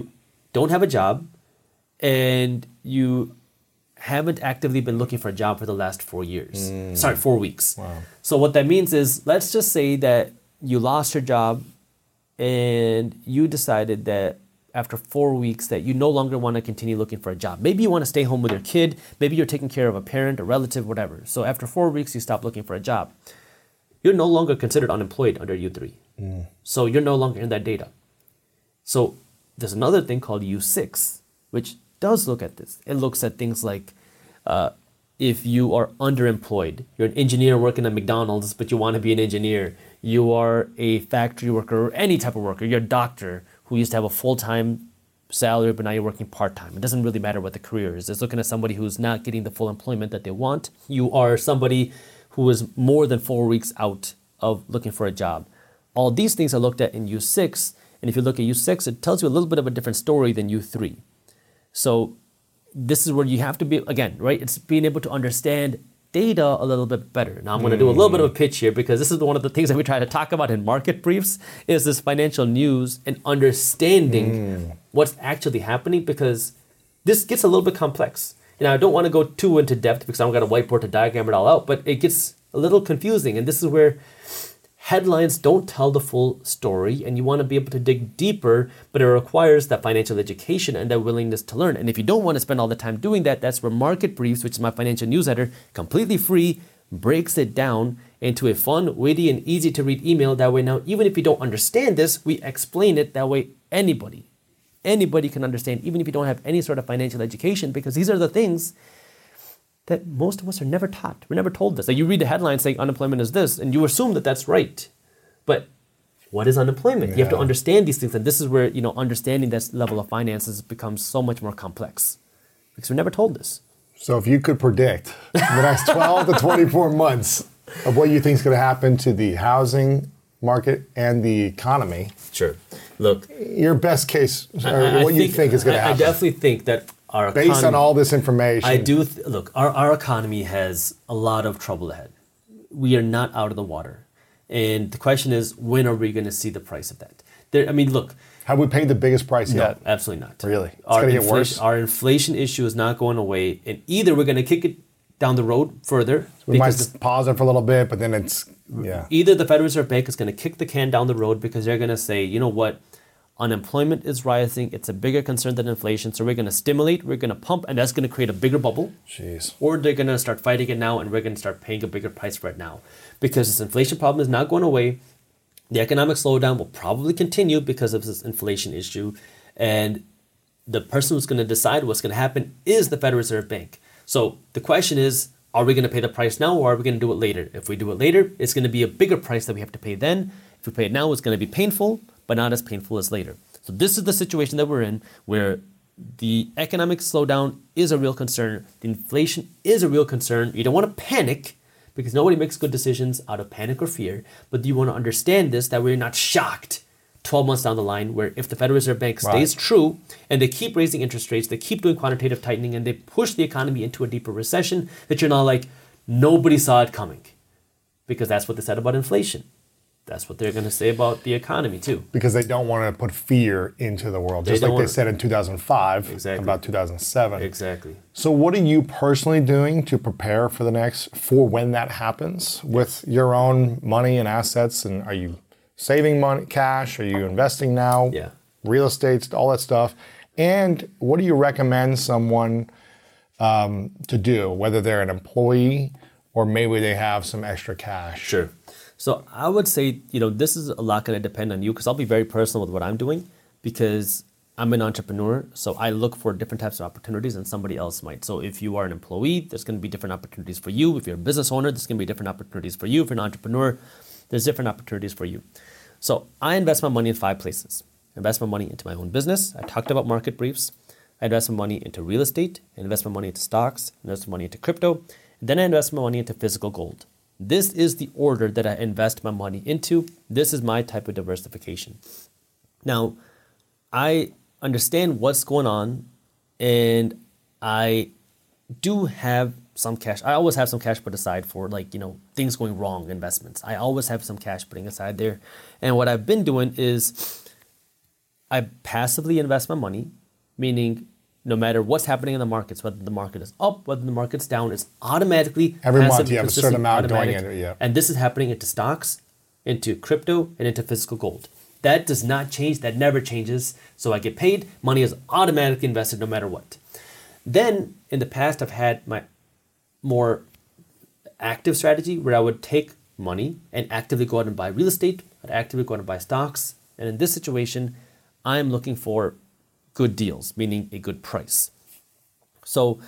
don't have a job and you haven't actively been looking for a job for the last four years. Mm. Sorry, four weeks. Wow. So what that means is, let's just say that you lost your job and you decided that after four weeks that you no longer want to continue looking for a job. Maybe you want to stay home with your kid. Maybe you're taking care of a parent, a relative, whatever. So after four weeks, you stop looking for a job. You're no longer considered unemployed under U3. So you're no longer in that data. So there's another thing called U6, which does look at this. It looks at things like uh, if you are underemployed, you're an engineer working at McDonald's, but you want to be an engineer. You are a factory worker or any type of worker. You're a doctor who used to have a full time salary, but now you're working part time. It doesn't really matter what the career is. It's looking at somebody who's not getting the full employment that they want. You are somebody who is more than four weeks out of looking for a job. All these things are looked at in U6. And if you look at U6, it tells you a little bit of a different story than U3. So this is where you have to be again, right? It's being able to understand data a little bit better. Now I'm going to do a little bit of a pitch here because this is one of the things that we try to talk about in market briefs is this financial news and understanding mm. what's actually happening because this gets a little bit complex. And I don't want to go too into depth because I don't got a whiteboard to diagram it all out, but it gets a little confusing and this is where headlines don't tell the full story and you want to be able to dig deeper but it requires that financial education and that willingness to learn and if you don't want to spend all the time doing that that's where market briefs which is my financial newsletter completely free breaks it down into a fun, witty, and easy to read email. That way, now, even if you don't understand this, we explain it. That way, anybody, anybody can understand, even if you don't have any sort of financial education, because these are the things that most of us are never taught. We're never told this. Like you read the headline saying unemployment is this, and you assume that that's right. But what is unemployment? You have to understand these things, and this is where you know understanding this level of finances becomes so much more complex because we're never told this. So if you could predict the next 12 to 24 months of what you think is going to happen to the housing market and the economy, Sure. Look, your best case, or I- I what you think is going to happen, I definitely think that our based on all this information. I do th- look. Our our economy has a lot of trouble ahead. We are not out of the water, and the question is, when are we going to see the price of that? There, I mean, look. Have we paid the biggest price No, yet? absolutely not. Really? It's our inflation, worse? Our inflation issue is not going away, and either we're going to kick it down the road further We might because pause it for a little bit, but then it's yeah. either the Federal Reserve Bank is going to kick the can down the road because they're going to say, you know what, unemployment is rising, it's a bigger concern than inflation, so we're going to stimulate, we're going to pump, and that's going to create a bigger bubble. Jeez. Or they're going to start fighting it now, and we're going to start paying a bigger price for it now, because this inflation problem is not going away. The economic slowdown will probably continue because of this inflation issue, and the person who's going to decide what's going to happen is the Federal Reserve Bank. So the question is, are we going to pay the price now or are we going to do it later? If we do it later, it's going to be a bigger price that we have to pay then. If we pay it now, it's going to be painful, but not as painful as later. So this is the situation that we're in where the economic slowdown is a real concern. The inflation is a real concern. You don't want to panic because nobody makes good decisions out of panic or fear, but you want to understand this that we're not shocked 12 months down the line where if the Federal Reserve Bank stays Right. true and they keep raising interest rates, they keep doing quantitative tightening, and they push the economy into a deeper recession, that you're not like, nobody saw it coming. Because that's what they said about inflation. That's what they're going to say about the economy, too. Because they don't want to put fear into the world, They just like they said in 2005 Exactly. about 2007. Exactly. So, what are you personally doing to prepare for the next for when that happens with your own money and assets? And are you saving money, cash? Are you investing now? Yeah. Real estate, all that stuff. And what do you recommend someone um, to do, whether they're an employee or maybe they have some extra cash? Sure. So I would say, you know, this is a lot going to depend on you because I'll be very personal with what I'm doing because I'm an entrepreneur. So I look for different types of opportunities and somebody else might. So if you are an employee, there's going to be different opportunities for you. If you're a business owner, there's going to be different opportunities for you. If you're an entrepreneur, there's different opportunities for you. So I invest my money in five places. I invest my money into my own business. I talked about market briefs. I invest my money into real estate. I invest my money into stocks. I invest my money into crypto. Then I invest my money into physical gold. This is the order that I invest my money into. This is my type of diversification. Now, I understand what's going on and I do have some cash. I always have some cash put aside for like, you know, things going wrong, investments. I always have some cash putting aside there. And what I've been doing is I passively invest my money, meaning no matter what's happening in the markets, whether the market is up, whether the market's down, it's automatically Every month you have a certain amount going in, yeah. And this is happening into stocks, into crypto, and into physical gold. That does not change. That never changes. So I get paid. Money is automatically invested no matter what. Then in the past, I've had my more active strategy where I would take money and actively go out and buy real estate, I'd actively go out and buy stocks. And in this situation, I'm looking for good deals, meaning a good price. So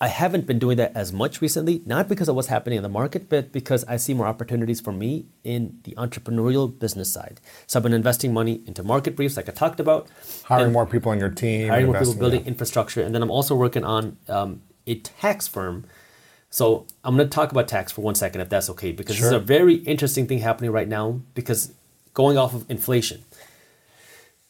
I haven't been doing that as much recently, not because of what's happening in the market, but because I see more opportunities for me in the entrepreneurial business side. So I've been investing money into market briefs, like I talked about, Hiring more people on your team. hiring more people, building yeah. infrastructure, and then I'm also working on um, a tax firm. So I'm going to talk about tax for one second, if that's okay, because this is a very interesting thing happening right now. Because going off of inflation,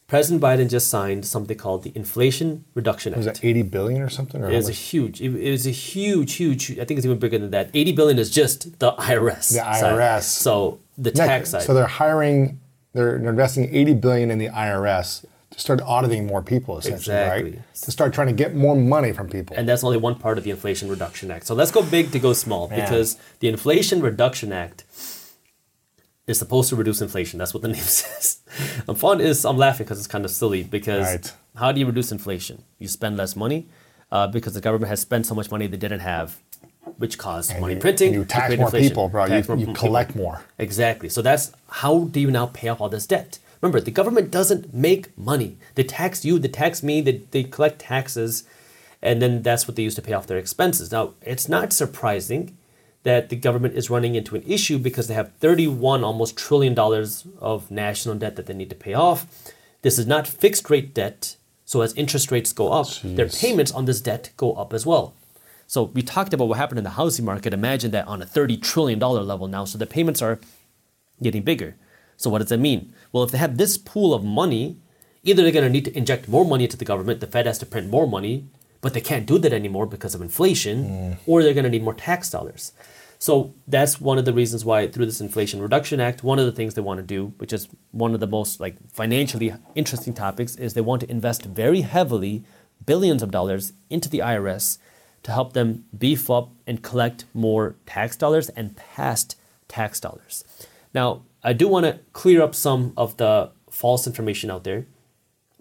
President Biden just signed something called the Inflation Reduction Act. Was it 80 billion or something? Or It is a huge. It is a huge, huge. I think it's even bigger than that. Eighty billion is just the IRS. The side. IRS. So the tax side. So they're hiring, they're, they're investing 80 billion in the IRS to start auditing more people, essentially, Exactly. right? To start trying to get more money from people. and that's only one part of the Inflation Reduction Act. So let's go big to go small Man. because the Inflation Reduction Act is supposed to reduce inflation. That's what the name says. I'm fun is I'm laughing because it's kind of silly because Right. how do you reduce inflation? You spend less money uh, because the government has spent so much money they didn't have which caused And money you, printing. and you tax more inflation. people, bro. Tax you more you people. collect more. Exactly. So that's how do you now pay off all this debt? Remember, the government doesn't make money. They tax you, they tax me, they, they collect taxes, and then that's what they use to pay off their expenses. Now, it's not surprising that the government is running into an issue because they have 31 almost trillion dollars of national debt that they need to pay off. This is not fixed rate debt, so as interest rates go up, their payments on this debt go up as well. So we talked about what happened in the housing market. Imagine that on a 30 trillion dollar level now. So the payments are getting bigger. So what does that mean? Well, if they have this pool of money, either they're going to need to inject more money into the government, the Fed has to print more money, but they can't do that anymore because of inflation, mm. or they're going to need more tax dollars. So that's one of the reasons why through this Inflation Reduction Act, one of the things they want to do, which is one of the most like financially interesting topics, is they want to invest very heavily billions of dollars into the IRS to help them beef up and collect more tax dollars and past tax dollars. Now, I do want to clear up some of the false information out there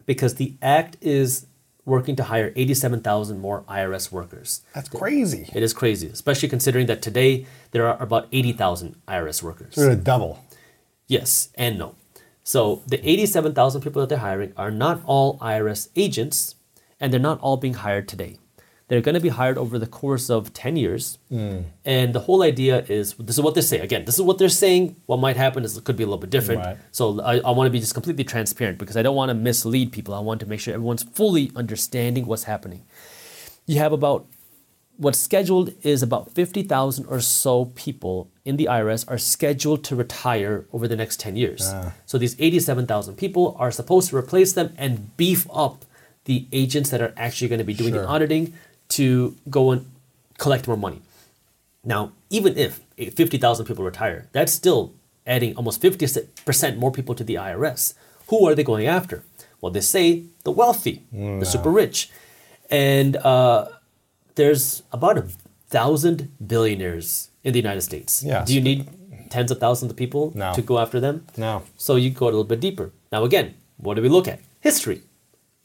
because the act is working to hire 87,000 more IRS workers. That's crazy. It is crazy, especially considering that today there are about 80,000 IRS workers. They're double. Yes and no. So the 87,000 people that they're hiring are not all IRS agents, and they're not all being hired today. They're going to be hired over the course of 10 years. Mm. And the whole idea is this is what they say. Again, this is what they're saying. What might happen is it could be a little bit different. Right. So I, I want to be just completely transparent because I don't want to mislead people. I want to make sure everyone's fully understanding what's happening. You have about what's scheduled is about 50,000 or so people in the IRS are scheduled to retire over the next 10 years. Ah. So these 87,000 people are supposed to replace them and beef up the agents that are actually going to be doing the auditing to go and collect more money. Now, even if 50,000 people retire, that's still adding almost 50% more people to the IRS. Who are they going after? Well, they say the wealthy, the super rich. And uh, there's about a thousand billionaires in the United States. Yes. Do you need tens of thousands of people No. to go after them? No. So you go a little bit deeper. Now, again, what do we look at? History.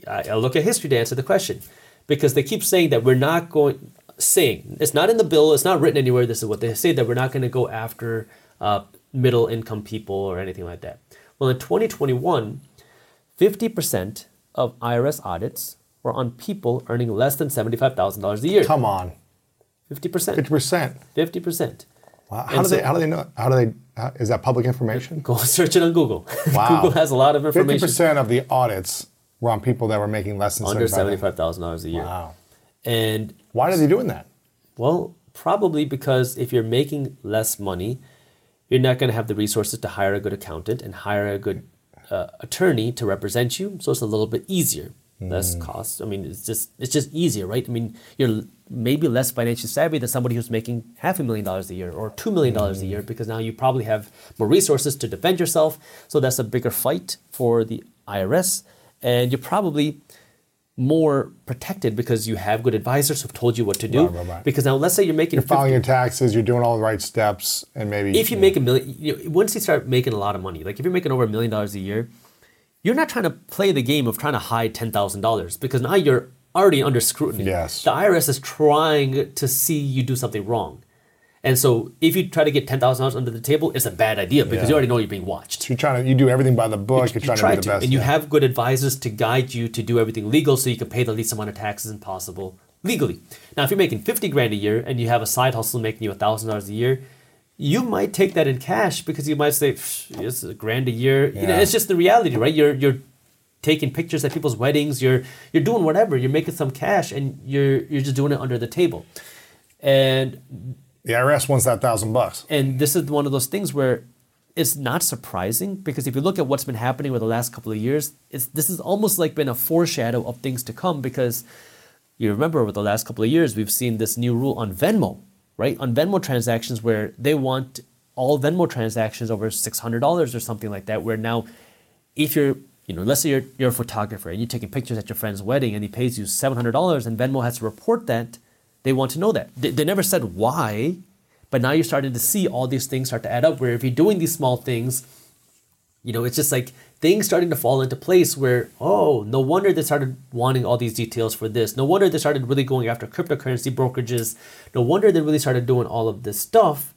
I, I look at history to answer the question because they keep saying that we're not going, saying, it's not in the bill, it's not written anywhere. This is what they say that we're not going to go after uh, middle income people or anything like that. Well, in 2021, 50% of IRS audits were on people earning less than $75,000 a year. Come on, 50%. fifty percent. 50%. Wow. How And do so- they? How do they know? How do they? How, is that public information? Go search it on Google. Wow. Google has a lot of information. Fifty percent of the audits were on people that were making less than Under $75,000 a year. Wow. And Why are they doing that? Well, probably because if you're making less money, you're not going to have the resources to hire a good accountant and hire a good uh, attorney to represent you. So it's a little bit easier, less cost. I mean, it's just it's just easier, right? I mean, you're maybe less financially savvy than somebody who's making half a million dollars a year or two million dollars a year because now you probably have more resources to defend yourself. So that's a bigger fight for the IRS, and you're probably more protected because you have good advisors who've told you what to do. Right, right, right. Because now, let's say you're making You're 50 filing your taxes. You're doing all the right steps, and maybe if you make a million, you know, once you start making a lot of money, like if you're making over a million dollars a year, you're not trying to play the game of trying to hide ten thousand dollars because now you're already under scrutiny. Yes. the IRS is trying to see you do something wrong, and so if you try to get ten thousand dollars under the table, it's a bad idea because Yeah. you already know you're being watched. you're trying to you do everything by the book. You're You trying try to be the best. and you yeah. have good advisors to guide you to do everything legal, so you can pay the least amount of taxes possible legally. Now, if you're making fifty grand a year and you have a side hustle making you thousand dollars a year, you might take that in cash because you might say "Psh, it's a grand a year. You know, Yeah. it's just the reality, right? You're you're taking pictures at people's weddings. You're you're doing whatever. You're making some cash, and you're you're just doing it under the table. And the IRS wants that thousand bucks. and this is one of those things where it's not surprising because if you look at what's been happening over the last couple of years, it's this has almost like been a foreshadow of things to come because you remember over the last couple of years we've seen this new rule on Venmo, right? On Venmo transactions where they want all Venmo transactions over six hundred dollars or something like that. Where now, if you're you know, let's say you're, you're a photographer and you're taking pictures at your friend's wedding and he pays you $700 and Venmo has to report that, they want to know that. They, they never said why, but now you're starting to see all these things start to add up where if you're doing these small things, You know, it's just like things starting to fall into place where, oh, no wonder they started wanting all these details for this. No wonder they started really going after cryptocurrency brokerages. No wonder they really started doing all of this stuff.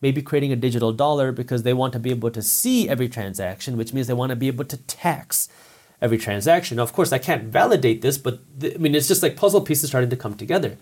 Maybe creating a digital dollar because they want to be able to see every transaction, which means they want to be able to tax every transaction. Now, of course, I can't validate this, but th- I mean, it's just like puzzle pieces starting to come together.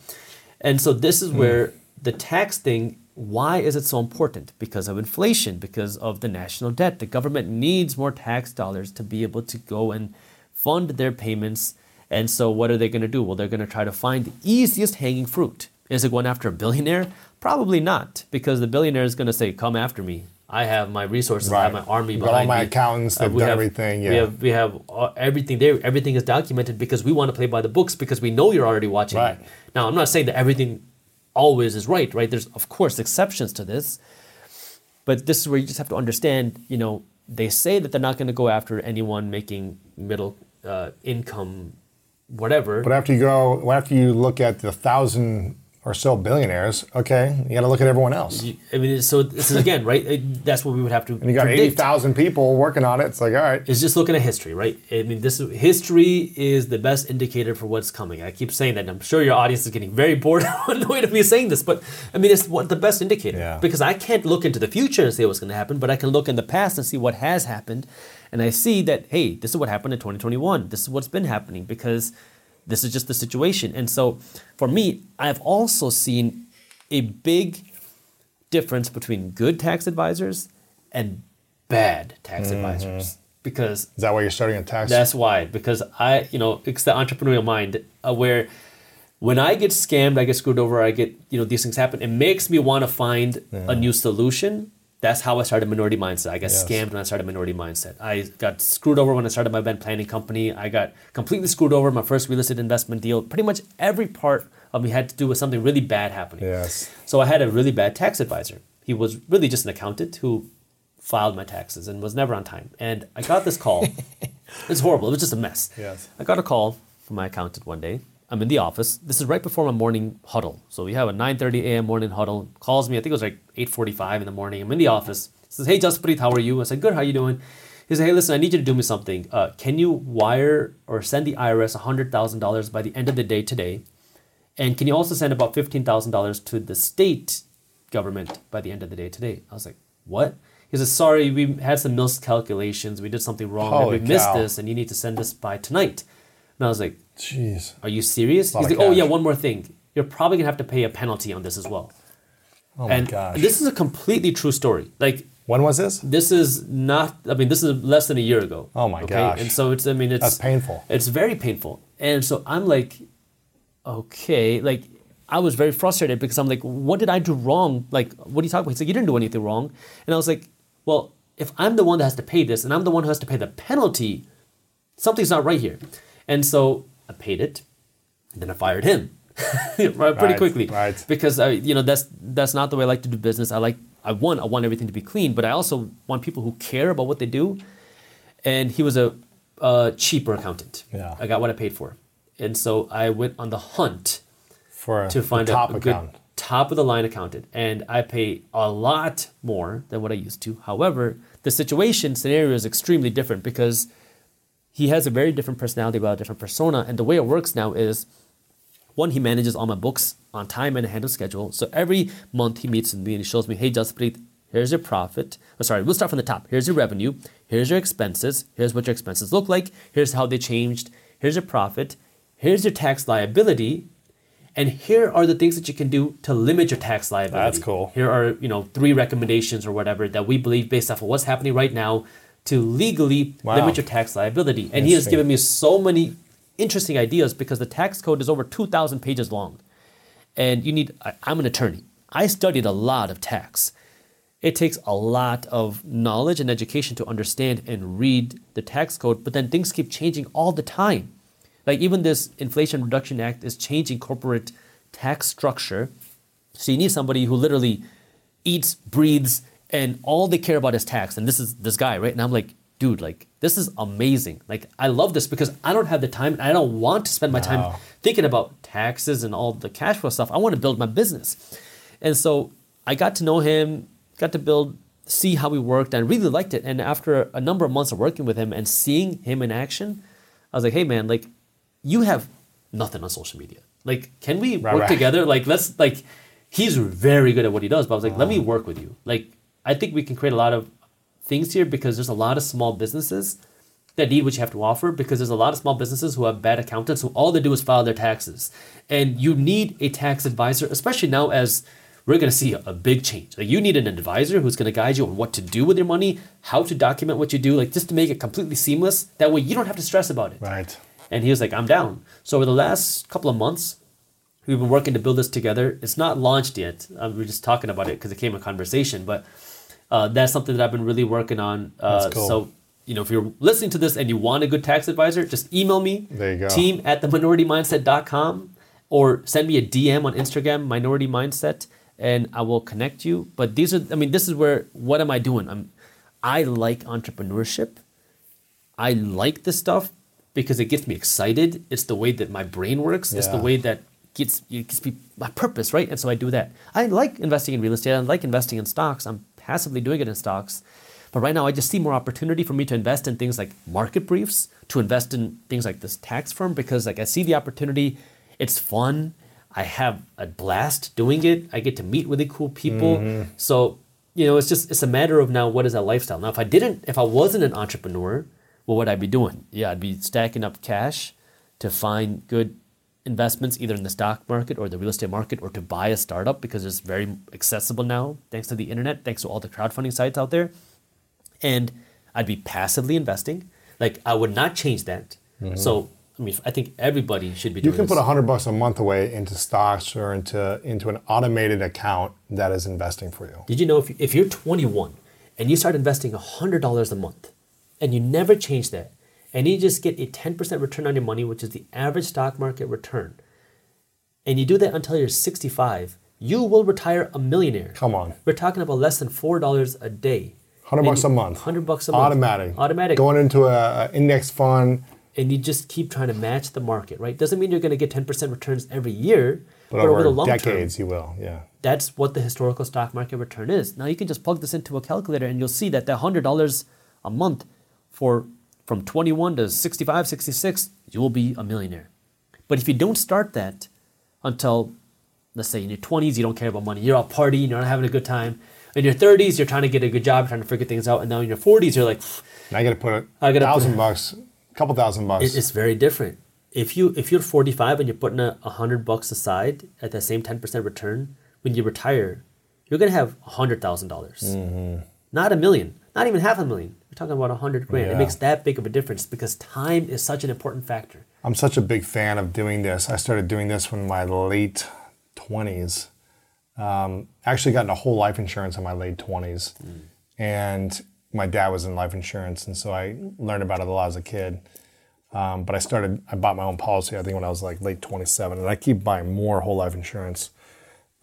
And so this is hmm. where the tax thing why is it so important? Because of inflation, because of the national debt. The government needs more tax dollars to be able to go and fund their payments. And so, what are they going to do? Well, they're going to try to find the easiest hanging fruit. Is it going after a billionaire? Probably not, because the billionaire is going to say, "Come after me. I have my resources. I have my army behind all my me. accountants. Uh, They've we done have- everything. Yeah. We have we have uh, everything there. Everything is documented because we want to play by the books because we know you're already watching. Right. Now, I'm not saying that everything always is right. Right. There's of course exceptions to this, but this is where you just have to understand. You know, they say that they're not going to go after anyone making middle uh, income, whatever. But after you go, after you look at the thousand or so billionaires, okay, you got to look at everyone else. I mean, so this is again, right? It- That's what we would have to. And you got predict. eighty thousand people working on it. It's like, all right, is just looking at history, right? I mean, this history is the best indicator for what's coming. I keep saying that. And I'm sure your audience is getting very bored annoyed of me saying this, but I mean, it's what the best indicator Yeah. because I can't look into the future and say what's going to happen, but I can look in the past and see what has happened, and I see that hey, this is what happened in 2021. This is what's been happening because this is just the situation. And so, for me, I've also seen a big difference between good tax advisors and bad tax Mm-hmm. advisors because is that why you're starting a tax? that's why because I you know it's the entrepreneurial mind uh, where when I get scammed, I get screwed over, I get you know these things happen. It makes me want to find a new solution. That's how I started Minority Mindset. I got Yes. scammed when I started Minority Mindset. I got screwed over when I started my event planning company. I got completely screwed over my first real estate investment deal. Pretty much every part of me had to do with something really bad happening. yes. So I had a really bad tax advisor. He was really just an accountant who filed my taxes and was never on time. And I got this call. it's horrible. It was just a mess. Yes. I got a call from my accountant one day. I'm in the office. This is right before my morning huddle. So we have a 9:30 a.m. morning huddle. Calls me. I think it was like 8:45 in the morning. I'm in the office. He Says, "Hey, Jaspreet, how are you?" I said, "Good. How are you doing?" He said, "Hey, listen, I need you to do me something. Uh, can you wire or send the IRS $100,000 by the end of the day today? And can you also send about $15,000 to the state government by the end of the day today? I was like, what? He says, sorry, we had some miscalculations. We did something wrong. Holy we missed cow. this, and you need to send this by tonight. And I was like, Jeez. are you serious? He's like, oh, yeah, one more thing. You're probably going to have to pay a penalty on this as well. Oh my and gosh. this is a completely true story. Like, when was this? this is not, I mean, this is less than a year ago. Oh my gosh. And so it's, I mean, it's That's painful. it's very painful. And so I'm like, okay, like I was very frustrated because I'm like, what did I do wrong? Like, what are you talking about? He's like, you didn't do anything wrong. And I was like, well, if I'm the one that has to pay this and I'm the one who has to pay the penalty, something's not right here. And so I paid it, and then I fired him. pretty Right, quickly, right. Because I, you know, that's that's not the way I like to do business. I like, I want, I want everything to be clean, but I also want people who care about what they do. And he was a, a cheaper accountant. Yeah. I got what I paid for, and so I went on the hunt For to find the top a, a good account. top of the line accountant, and I pay a lot more than what I used to. However, the situation scenario is extremely different because he has a very different personality about a different persona, and the way it works now is one, he manages all my books on time and ahead of schedule. So every month he meets with me and he shows me, hey, Jaspreet, here's your profit. Oh, sorry, we'll start from the top. Here's your revenue. Here's your expenses. Here's what your expenses look like. Here's how they changed. Here's your profit. Here's your tax liability. And here are the things that you can do to limit your tax liability. That's cool. Here are, you know, three recommendations or whatever that we believe based off of what's happening right now to legally Wow. limit your tax liability. And he has given me so many interesting ideas because the tax code is over 2,000 pages long. And you need, I, I'm an attorney. I studied a lot of tax. It takes a lot of knowledge and education to understand and read the tax code, but then things keep changing all the time. Like even this Inflation Reduction Act is changing corporate tax structure. So you need somebody who literally eats, breathes, and all they care about is tax. And this is this guy, right? And I'm like, dude, like this is amazing. Like I love this because I don't have the time and I don't want to spend my time Wow. thinking about taxes and all the cash flow stuff. I want to build my business. And so I got to know him, got to build see how he worked and really liked it. And after a number of months of working with him and seeing him in action, I was like, hey man, like you have nothing on social media. Like, can we Right, work right. together? Like, let's like he's very good at what he does. But I was like, let me uh-huh. work with you. Like, I think we can create a lot of things here because there's a lot of small businesses that need what you have to offer because there's a lot of small businesses who have bad accountants who all they do is file their taxes. And you need a tax advisor, especially now as we're going to see a, a big change. Like you need an advisor who's going to guide you on what to do with your money, how to document what you do, like just to make it completely seamless. That way you don't have to stress about it. Right. And he was like, I'm down. So over the last couple of months, we've been working to build this together. It's not launched yet. Uh, we're just talking about it because it came in conversation. But uh, that's something that I've been really working on. Uh, cool. So, you know, if you're listening to this and you want a good tax advisor, just email me. There you go. Team at theminoritymindset.com or send me a DM on Instagram, Minority Mindset, and I will connect you. But these are, I mean, this is where, what am I doing? I'm, I like entrepreneurship. I like this stuff because it gets me excited. It's the way that my brain works. It's the way that gets it gets me my purpose, right? And so I do that. I like investing in real estate. I like investing in stocks. I'm passively doing it in stocks. But right now I just see more opportunity for me to invest in things like market briefs, to invest in things like this tax firm because like I see the opportunity. It's fun. I have a blast doing it. I get to meet really cool people. Mm-hmm. So, you know, it's just it's a matter of now what is that lifestyle. Now if I didn't if I wasn't an entrepreneur, what would I be doing? Yeah, I'd be stacking up cash to find good investments either in the stock market or the real estate market or to buy a startup because it's very accessible now thanks to the internet, thanks to all the crowdfunding sites out there. And I'd be passively investing. Like I would not change that. So I mean, I think everybody should be Mm-hmm. You can this. put a hundred bucks a month away into stocks or into into an automated account that is investing for you. Did you know if, if you're 21 and you start investing a $100 a month and you never change that and you just get a 10% return on your money, which is the average stock market return, and you do that until you're 65, you will retire a millionaire. Come on. We're talking about less than $4 a day. Hundred bucks a month. 100 bucks a month. Automatic. Automatic. Going into a, a index fund, and you just keep trying to match the market, right? Doesn't mean you're going to get 10% returns every year, but, but, over, the long term, decades you will. Yeah. that's what the historical stock market return is. Now you can just plug this into a calculator and you'll see that the $100 a month for from 21 to 65, 66, you will be a millionaire. But if you don't start that until let's say in your 20s you don't care about money, you're out partying, you're not having a good time. In your 30s you're trying to get a good job, trying to figure things out, and now in your 40s you're like Now you got to put a I gotta thousand put- bucks, a couple thousand bucks. it's very different. If you if you're 45 and you're putting a, a hundred bucks aside at that same 10% return, when you retire, you're gonna have a hundred thousand dollars, Mm-hmm. not a million, not even half a million. We're talking about a hundred grand. It makes that big of a difference because time is such an important factor. I'm such a big fan of doing this. I started doing this when in my late 20s. Um, actually, got into whole life insurance in my late 20s, and my dad was in life insurance, and so I learned about it a lot as a kid. Um, but I started, I bought my own policy. I think when I was like late 27, and I keep buying more whole life insurance.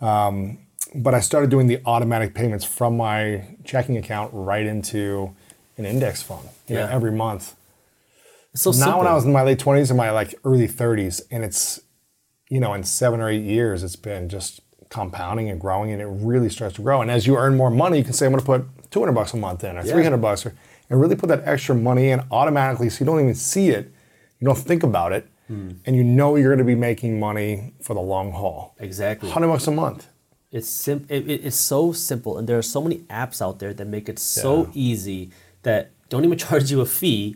Um, but I started doing the automatic payments from my checking account right into an index fund you know, every month It's so now simple. when I was in my late twenties and my like early thirties, and it's you know in seven or eight years, it's been just compounding and growing, and it really starts to grow. And as you earn more money, you can say I'm going to put 200 bucks a month in or Yeah. 300 bucks, or, and really put that extra money in automatically, so you don't even see it, you don't think about it, Hmm. and you know you're going to be making money for the long haul. exactly. 100 bucks a month. It's sim- it, it- it's so simple, and there are so many apps out there that make it so Yeah. easy that don't even charge you a fee.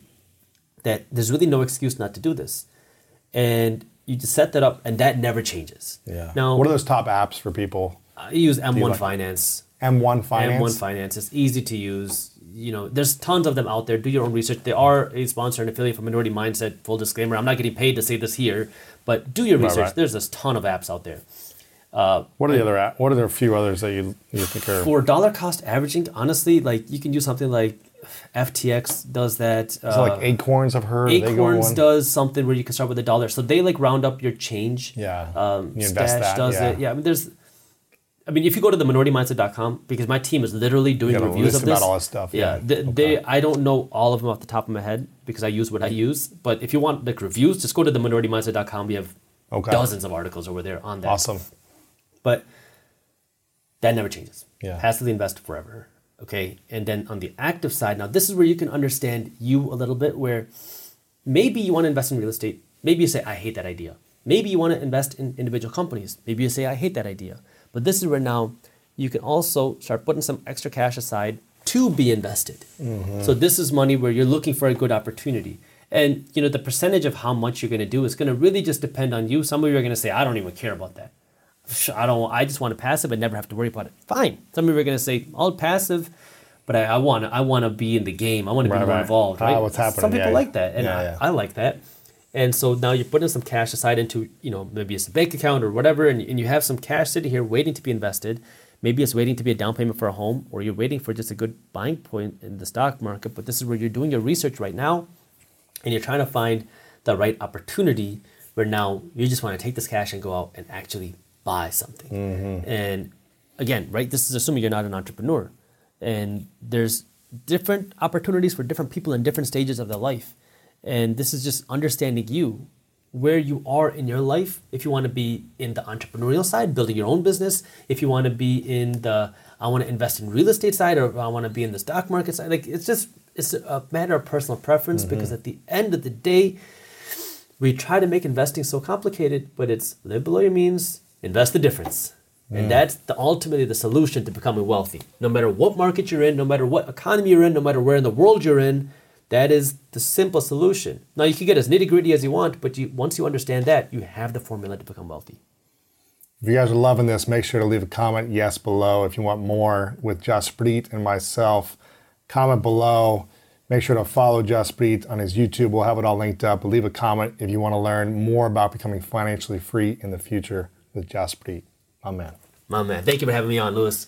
That there's really no excuse not to do this, and you just set that up, and that never changes. Yeah. Now, what are those top apps for people? I use M1 like- Finance. M1 Finance. M1 Finance. It's easy to use. You know, there's tons of them out there. Do your own research. They are a sponsor and affiliate for Minority Mindset. Full disclaimer: I'm not getting paid to say this here, but do your Right, research. right. There's a ton of apps out there. What are the other? What are there a few others that you you think are? For dollar cost averaging, honestly, like you can use something like FTX does that. it like Acorns? I've heard. Are they going Acorns does something where you can start with a dollar. So they like round up your change. Yeah. Um, You Stash that, does yeah. it. Yeah. I mean, there's. I mean, if you go to the minoritymindset.com, because my team is literally doing reviews of this. about all this stuff, Yeah. yeah. They, they, I don't know all of them off the top of my head because I use what I use. But if you want like reviews, just go to the minoritymindset.com. We have Okay. dozens of articles over there on that. Awesome. But that never changes. Yeah. Passively invest forever. Okay. And then on the active side, now this is where you can understand you a little bit, where maybe you want to invest in real estate. Maybe you say, I hate that idea. Maybe you want to invest in individual companies. Maybe you say, I hate that idea. But this is where now you can also start putting some extra cash aside to be invested. Mm-hmm. So this is money where you're looking for a good opportunity. And you know the percentage of how much you're going to do is going to really just depend on you. Some of you are going to say, "I don't even care about that. I don't. I just want to passive and never have to worry about it." Fine. Some of you are going to say, "I'll passive." But I, I want to. I want to be in the game. I want to be more right. involved. Ah, right? what's happening? Some people yeah, like that, and yeah, I, I like that. And so now you're putting some cash aside into, you know, maybe it's a bank account or whatever, and, and you have some cash sitting here waiting to be invested. Maybe it's waiting to be a down payment for a home, or you're waiting for just a good buying point in the stock market. But this is where you're doing your research right now, and you're trying to find the right opportunity where now you just want to take this cash and go out and actually buy something. Mm-hmm. And again, right, this is assuming you're not an entrepreneur. And there's different opportunities for different people in different stages of their life. And this is just understanding you, where you are in your life. If you want to be in the entrepreneurial side, building your own business, if you want to be in the I want to invest in real estate side or I want to be in the stock market side, like it's just it's a matter of personal preference mm-hmm. because at the end of the day, we try to make investing so complicated, but it's live below your means, invest the difference. And that's the, ultimately the solution to becoming wealthy. No matter what market you're in, no matter what economy you're in, no matter where in the world you're in, that is the simple solution. Now you can get as nitty gritty as you want, but you, once you understand that, you have the formula to become wealthy. If you guys are loving this, make sure to leave a comment yes below. If you want more with Jaspreet and myself, comment below. Make sure to follow Jaspreet on his YouTube. We'll have it all linked up. Leave a comment if you want to learn more about becoming financially free in the future with Jaspreet. My man. My man. Thank you for having me on, Lewis.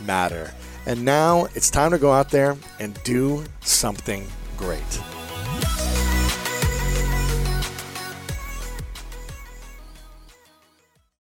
matter. And now it's time to go out there and do something great.